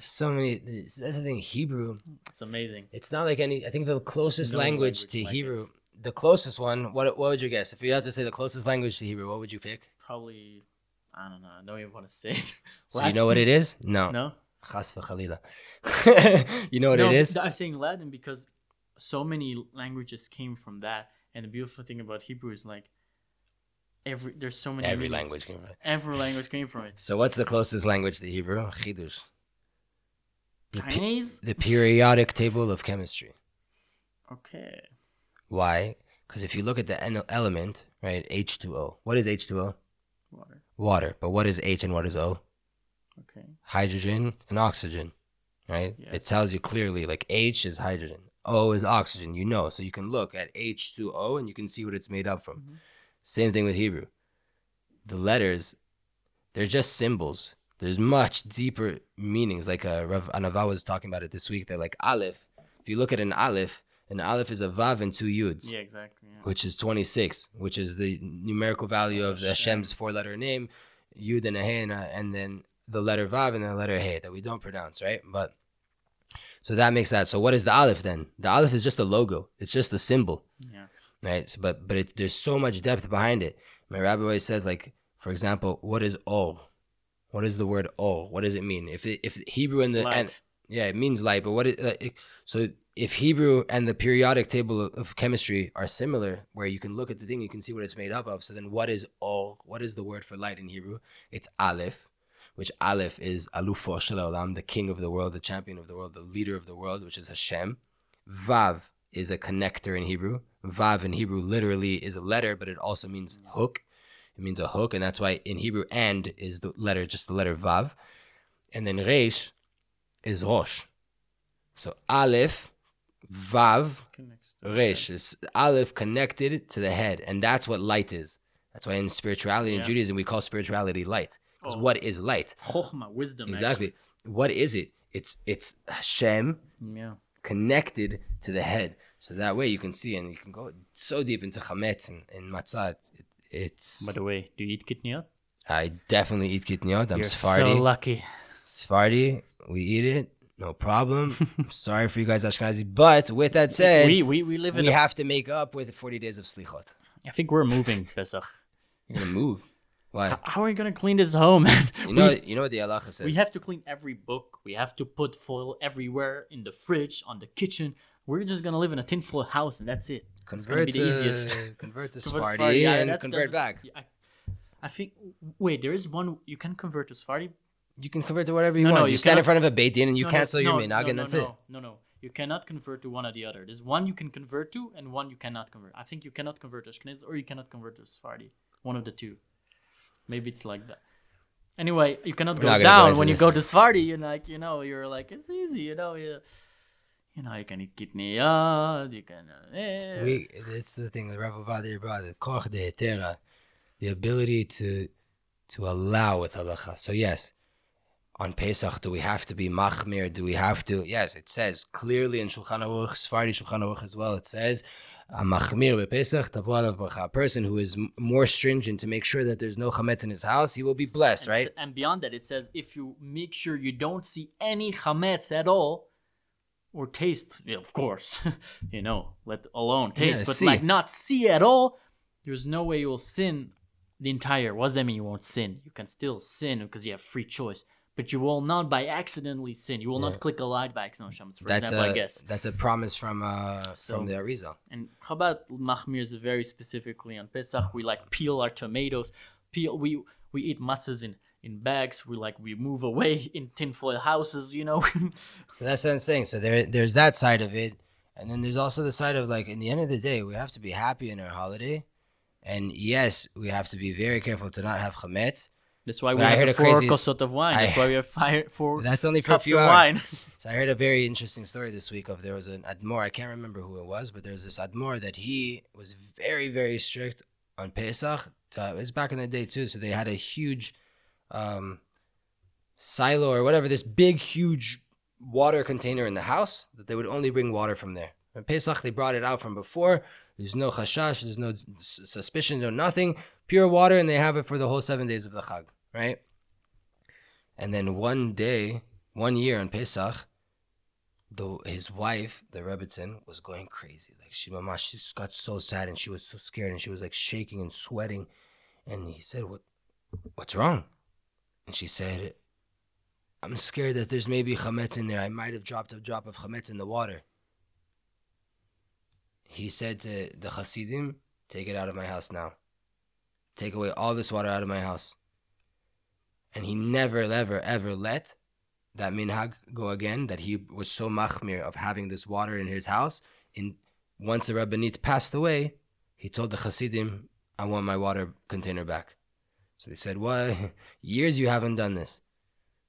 So many. That's the thing. Hebrew. It's amazing. It's not like any. I think the closest No language, language to like Hebrew. The closest one. What what would you guess? If you had to say the closest language to Hebrew, what would you pick? Probably, I don't know. I don't even want to say it. So you know what it is? No. No. Chas v'chalila. you know what no, it is? I'm saying Latin because so many languages came from that, and the beautiful thing about Hebrew is like every there's so many Every meanings. language came from it. Every language came from it. So what's the closest language to Hebrew? Chidush. The, pe- Chinese. the periodic table of chemistry. Okay. Why? Because if you look at the en- element, right, H2O. What is H2O? Water. Water. But what is H and what is O? Okay. Hydrogen and oxygen, right? Yes. It tells you clearly, like H is hydrogen, O is oxygen. You know, so you can look at H2O and you can see what it's made up from. Mhm. Same thing with Hebrew. The letters, they're just symbols. There's much deeper meanings. Like uh, Rav Anava was talking about it this week. That like Aleph. If you look at an Aleph, an Aleph is a Vav and two Yuds Yeah, exactly. Yeah. which is 26, which is the numerical value of the Hashem. Hashem's four letter name, Yud and a hey, and, a- and then the letter Vav and the letter hey that we don't pronounce, right? But so that makes that. So what is the Aleph then? The Aleph is just a logo, it's just a symbol, Yeah. right? So, but but it, there's so much depth behind it. My rabbi always says, like, for example, what is O? What is the word O? What does it mean? If it, if Hebrew and the and, yeah, it means light, but what is uh, it- so if Hebrew and the periodic table of, chemistry are similar, where you can look at the thing, you can see what it's made up of. So then, what is O? What is the word for light in Hebrew? It's Aleph, which Aleph is Alufo Shel Olam, the king of the world, the champion of the world, the leader of the world, which is Hashem. Vav is a connector in Hebrew. Vav in Hebrew literally is a letter, but it also means hook. It means a hook, and that's why in Hebrew and is the letter, just the letter Vav. And then Reish is Rosh. So Aleph, Vav, Resh is Aleph connected to the head, and that's what light is. That's why in spirituality in Yeah. Judaism we call spirituality light. Because Oh. what is light? Chokhmah, wisdom. Exactly. What is it? It's it's Hashem. Mm, yeah. connected to the head. So that way you can see and you can go so deep into chametz and, and matzah. It, it's By the way, do you eat kitniot? I definitely eat kitniot. I'm You're Sephardi. so lucky. Sephardi, we eat it, no problem. Sorry for you guys Ashkenazi, but with that said, we, we we live in. we a- have to make up with 40 days of slichot. I think we're moving, Pesach. You're gonna move. Why? How are we gonna clean this home? man? You know, you know what the halacha says. we have to clean every book. We have to put foil everywhere in the fridge, on the kitchen. We're just gonna live in a tinfoil house, and that's it. It's convert be to the easiest. convert to Sephardi Sephardi, yeah, and that convert back. yeah, I, I think. Wait, there is one you can convert to Sephardi. You can convert to whatever you No, no, want. you, you stand in front of a beit din and you No, no, cancel your no, minhag, no, and no, that's no, it. No, no, you cannot convert to one or the other. There's one you can convert to, and one you cannot convert. I think you cannot convert to Ashkenaz, or you cannot convert to Sephardi. One of the two. Maybe it's like that. Anyway, you cannot We're go gonna go down when you go to Sephardi. You're like, you know, you're like, it's easy, you know, you, you know, you can eat kitniyat, you can. Uh. We, it's the thing that Rav Ovadia brought, the koch de hetera, the ability to to allow with halacha. So yes, on Pesach, do we have to be machmir? Do we have to? Yes, it says clearly in Shulchan Aruch, Sephardi Shulchan Aruch as well. It says, "A machmir Pesach tavo bracha." A person who is more stringent to make sure that there's no chametz in his house, he will be blessed, And right? And beyond that, it says if you make sure you don't see any chametz at all, or taste, yeah, of course, you know, let alone taste, Yeah, but see. like not see at all, there's no way you'll sin the entire. What does that mean? You won't sin. You can still sin because you have free choice, but you will not by accidentally sin. You will Yeah. not click a light by accident for That's example. a I guess. that's a promise from uh So- from the Arizal. And how about Mahmir's very specifically on Pesach? We like peel our tomatoes. Peel we we eat matzahs in in bags. We like we move away in tinfoil houses. You know. So that's what I'm saying. So there, there's that side of it, and then there's also the side of like, in the end of the day, we have to be happy in our holiday, and yes, we have to be very careful to not have chametz. That's why we But have heard the a four crazy- of wine. That's I- why we have five, four That's only for a few hours. wine. So I heard a very interesting story this week of there was an admor. I can't remember who it was, but there's this admor that he was very, very strict on Pesach. To, it was back in the day too. So they had a huge um, silo or whatever, this big, huge water container in the house that they would only bring water from there. And Pesach, they brought it out from before. There's no chashash, there's no suspicion, no nothing. Pure water, and they have it for the whole seven days of the Chag, right? And then one day, one year on Pesach, the, his wife, the Rebbitzin, was going crazy. Like she, mama, she got so sad and she was so scared and she was like shaking and sweating. And he said, "What, what's wrong?" And she said, "I'm scared that there's maybe chametz in there. I might have dropped a drop of chametz in the water." He said to the Hasidim, "Take it out of my house now. Take away all this water out of my house." And he never, ever, ever let that minhag go again. That he was so machmir of having this water in his house. In once the Rabbanit passed away, he told the Hasidim, "I want my water container back." So they said, "What? Years you haven't done this."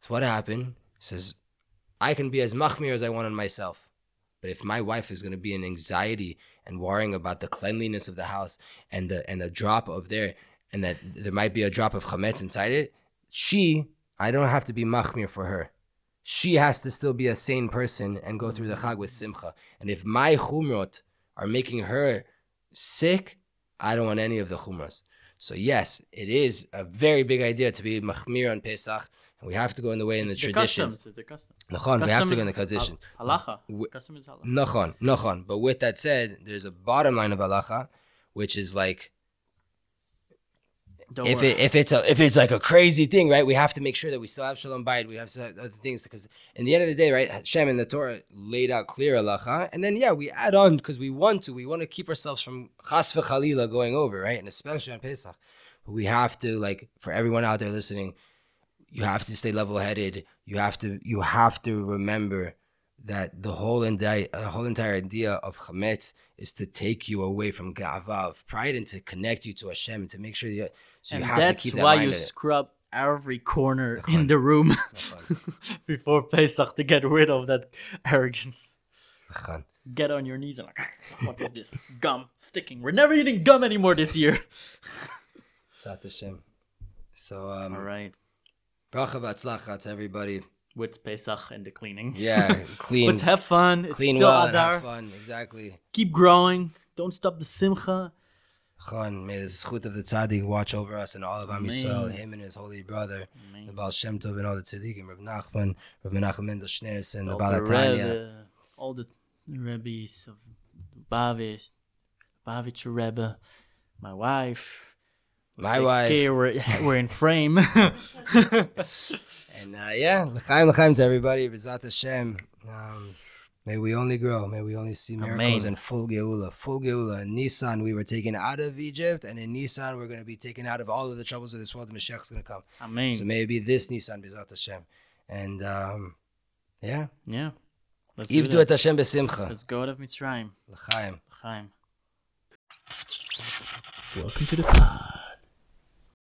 So what happened? He says, "I can be as machmir as I want on myself, but if my wife is going to be in anxiety and worrying about the cleanliness of the house and the and the drop of there, and that there might be a drop of chametz inside it, she, I don't have to be machmir for her." she has to still be a sane person and go through the chag with simcha. And if my chumrot are making her sick, I don't want any of the chumras. So yes, it is a very big idea to be machmir on Pesach, and we have to go in the way in the the traditions. customs. The custom. Nachon, we have to go in the tradition. hal- Halacha. Custom is halacha. Nachon, nachon. But with that said, there's a bottom line of halacha, which is like Don't if worry. it, if it's a if it's like a crazy thing, right? We have to make sure that we still have shalom bayit. We have other things because in the end of the day, right? Hashem in the Torah laid out clear halacha, and then yeah, we add on because we want to. We want to keep ourselves from chas v'chalila going over, right? And especially on Pesach, but we have to like for everyone out there listening, you have to stay level headed. You have to you have to remember that the whole entire uh, whole entire idea of chametz is to take you away from ga'ava of pride and to connect you to Hashem and to make sure that so you have that's to keep that why you scrub every corner in the room before Pesach to get rid of that arrogance. Get on your knees and like, what is this gum sticking? We're never eating gum anymore this year. Sat Hashem. So um All right. bracha v'atzlacha to everybody. With Pesach and the cleaning. Yeah, clean, Let's have fun. It's clean well and have fun. Exactly. Keep growing. Don't stop the simcha. Chon, may the zchut of the tzaddik watch over us and all of Am Yisrael, him and his holy brother, Amen. the Baal Shem Tov and all the tzaddikim, Reb Nachman, Reb Menachem Mendel Schneerson, the Baal HaTanya. All the Rebbe's of Bavish, Bavitch Rebbe, my wife. My Like, wife. Skir, We're, we're in frame. And uh, yeah, l'chaim l'chaim to everybody. B'zat Hashem. Um, may we only grow. May we only see miracles Amen. and full geula. Full geula. In Nisan, we were taken out of Egypt, and in Nisan, we're going to be taken out of all of the troubles of this world. The Mashiach is going to come. Amen. So may it be this Nisan, B'zat Hashem. And um, yeah, yeah. Let's do Ivdu et Hashem b'simcha. Let's go out of Mitzrayim. L'chaim. Chaim. Welcome to the pod.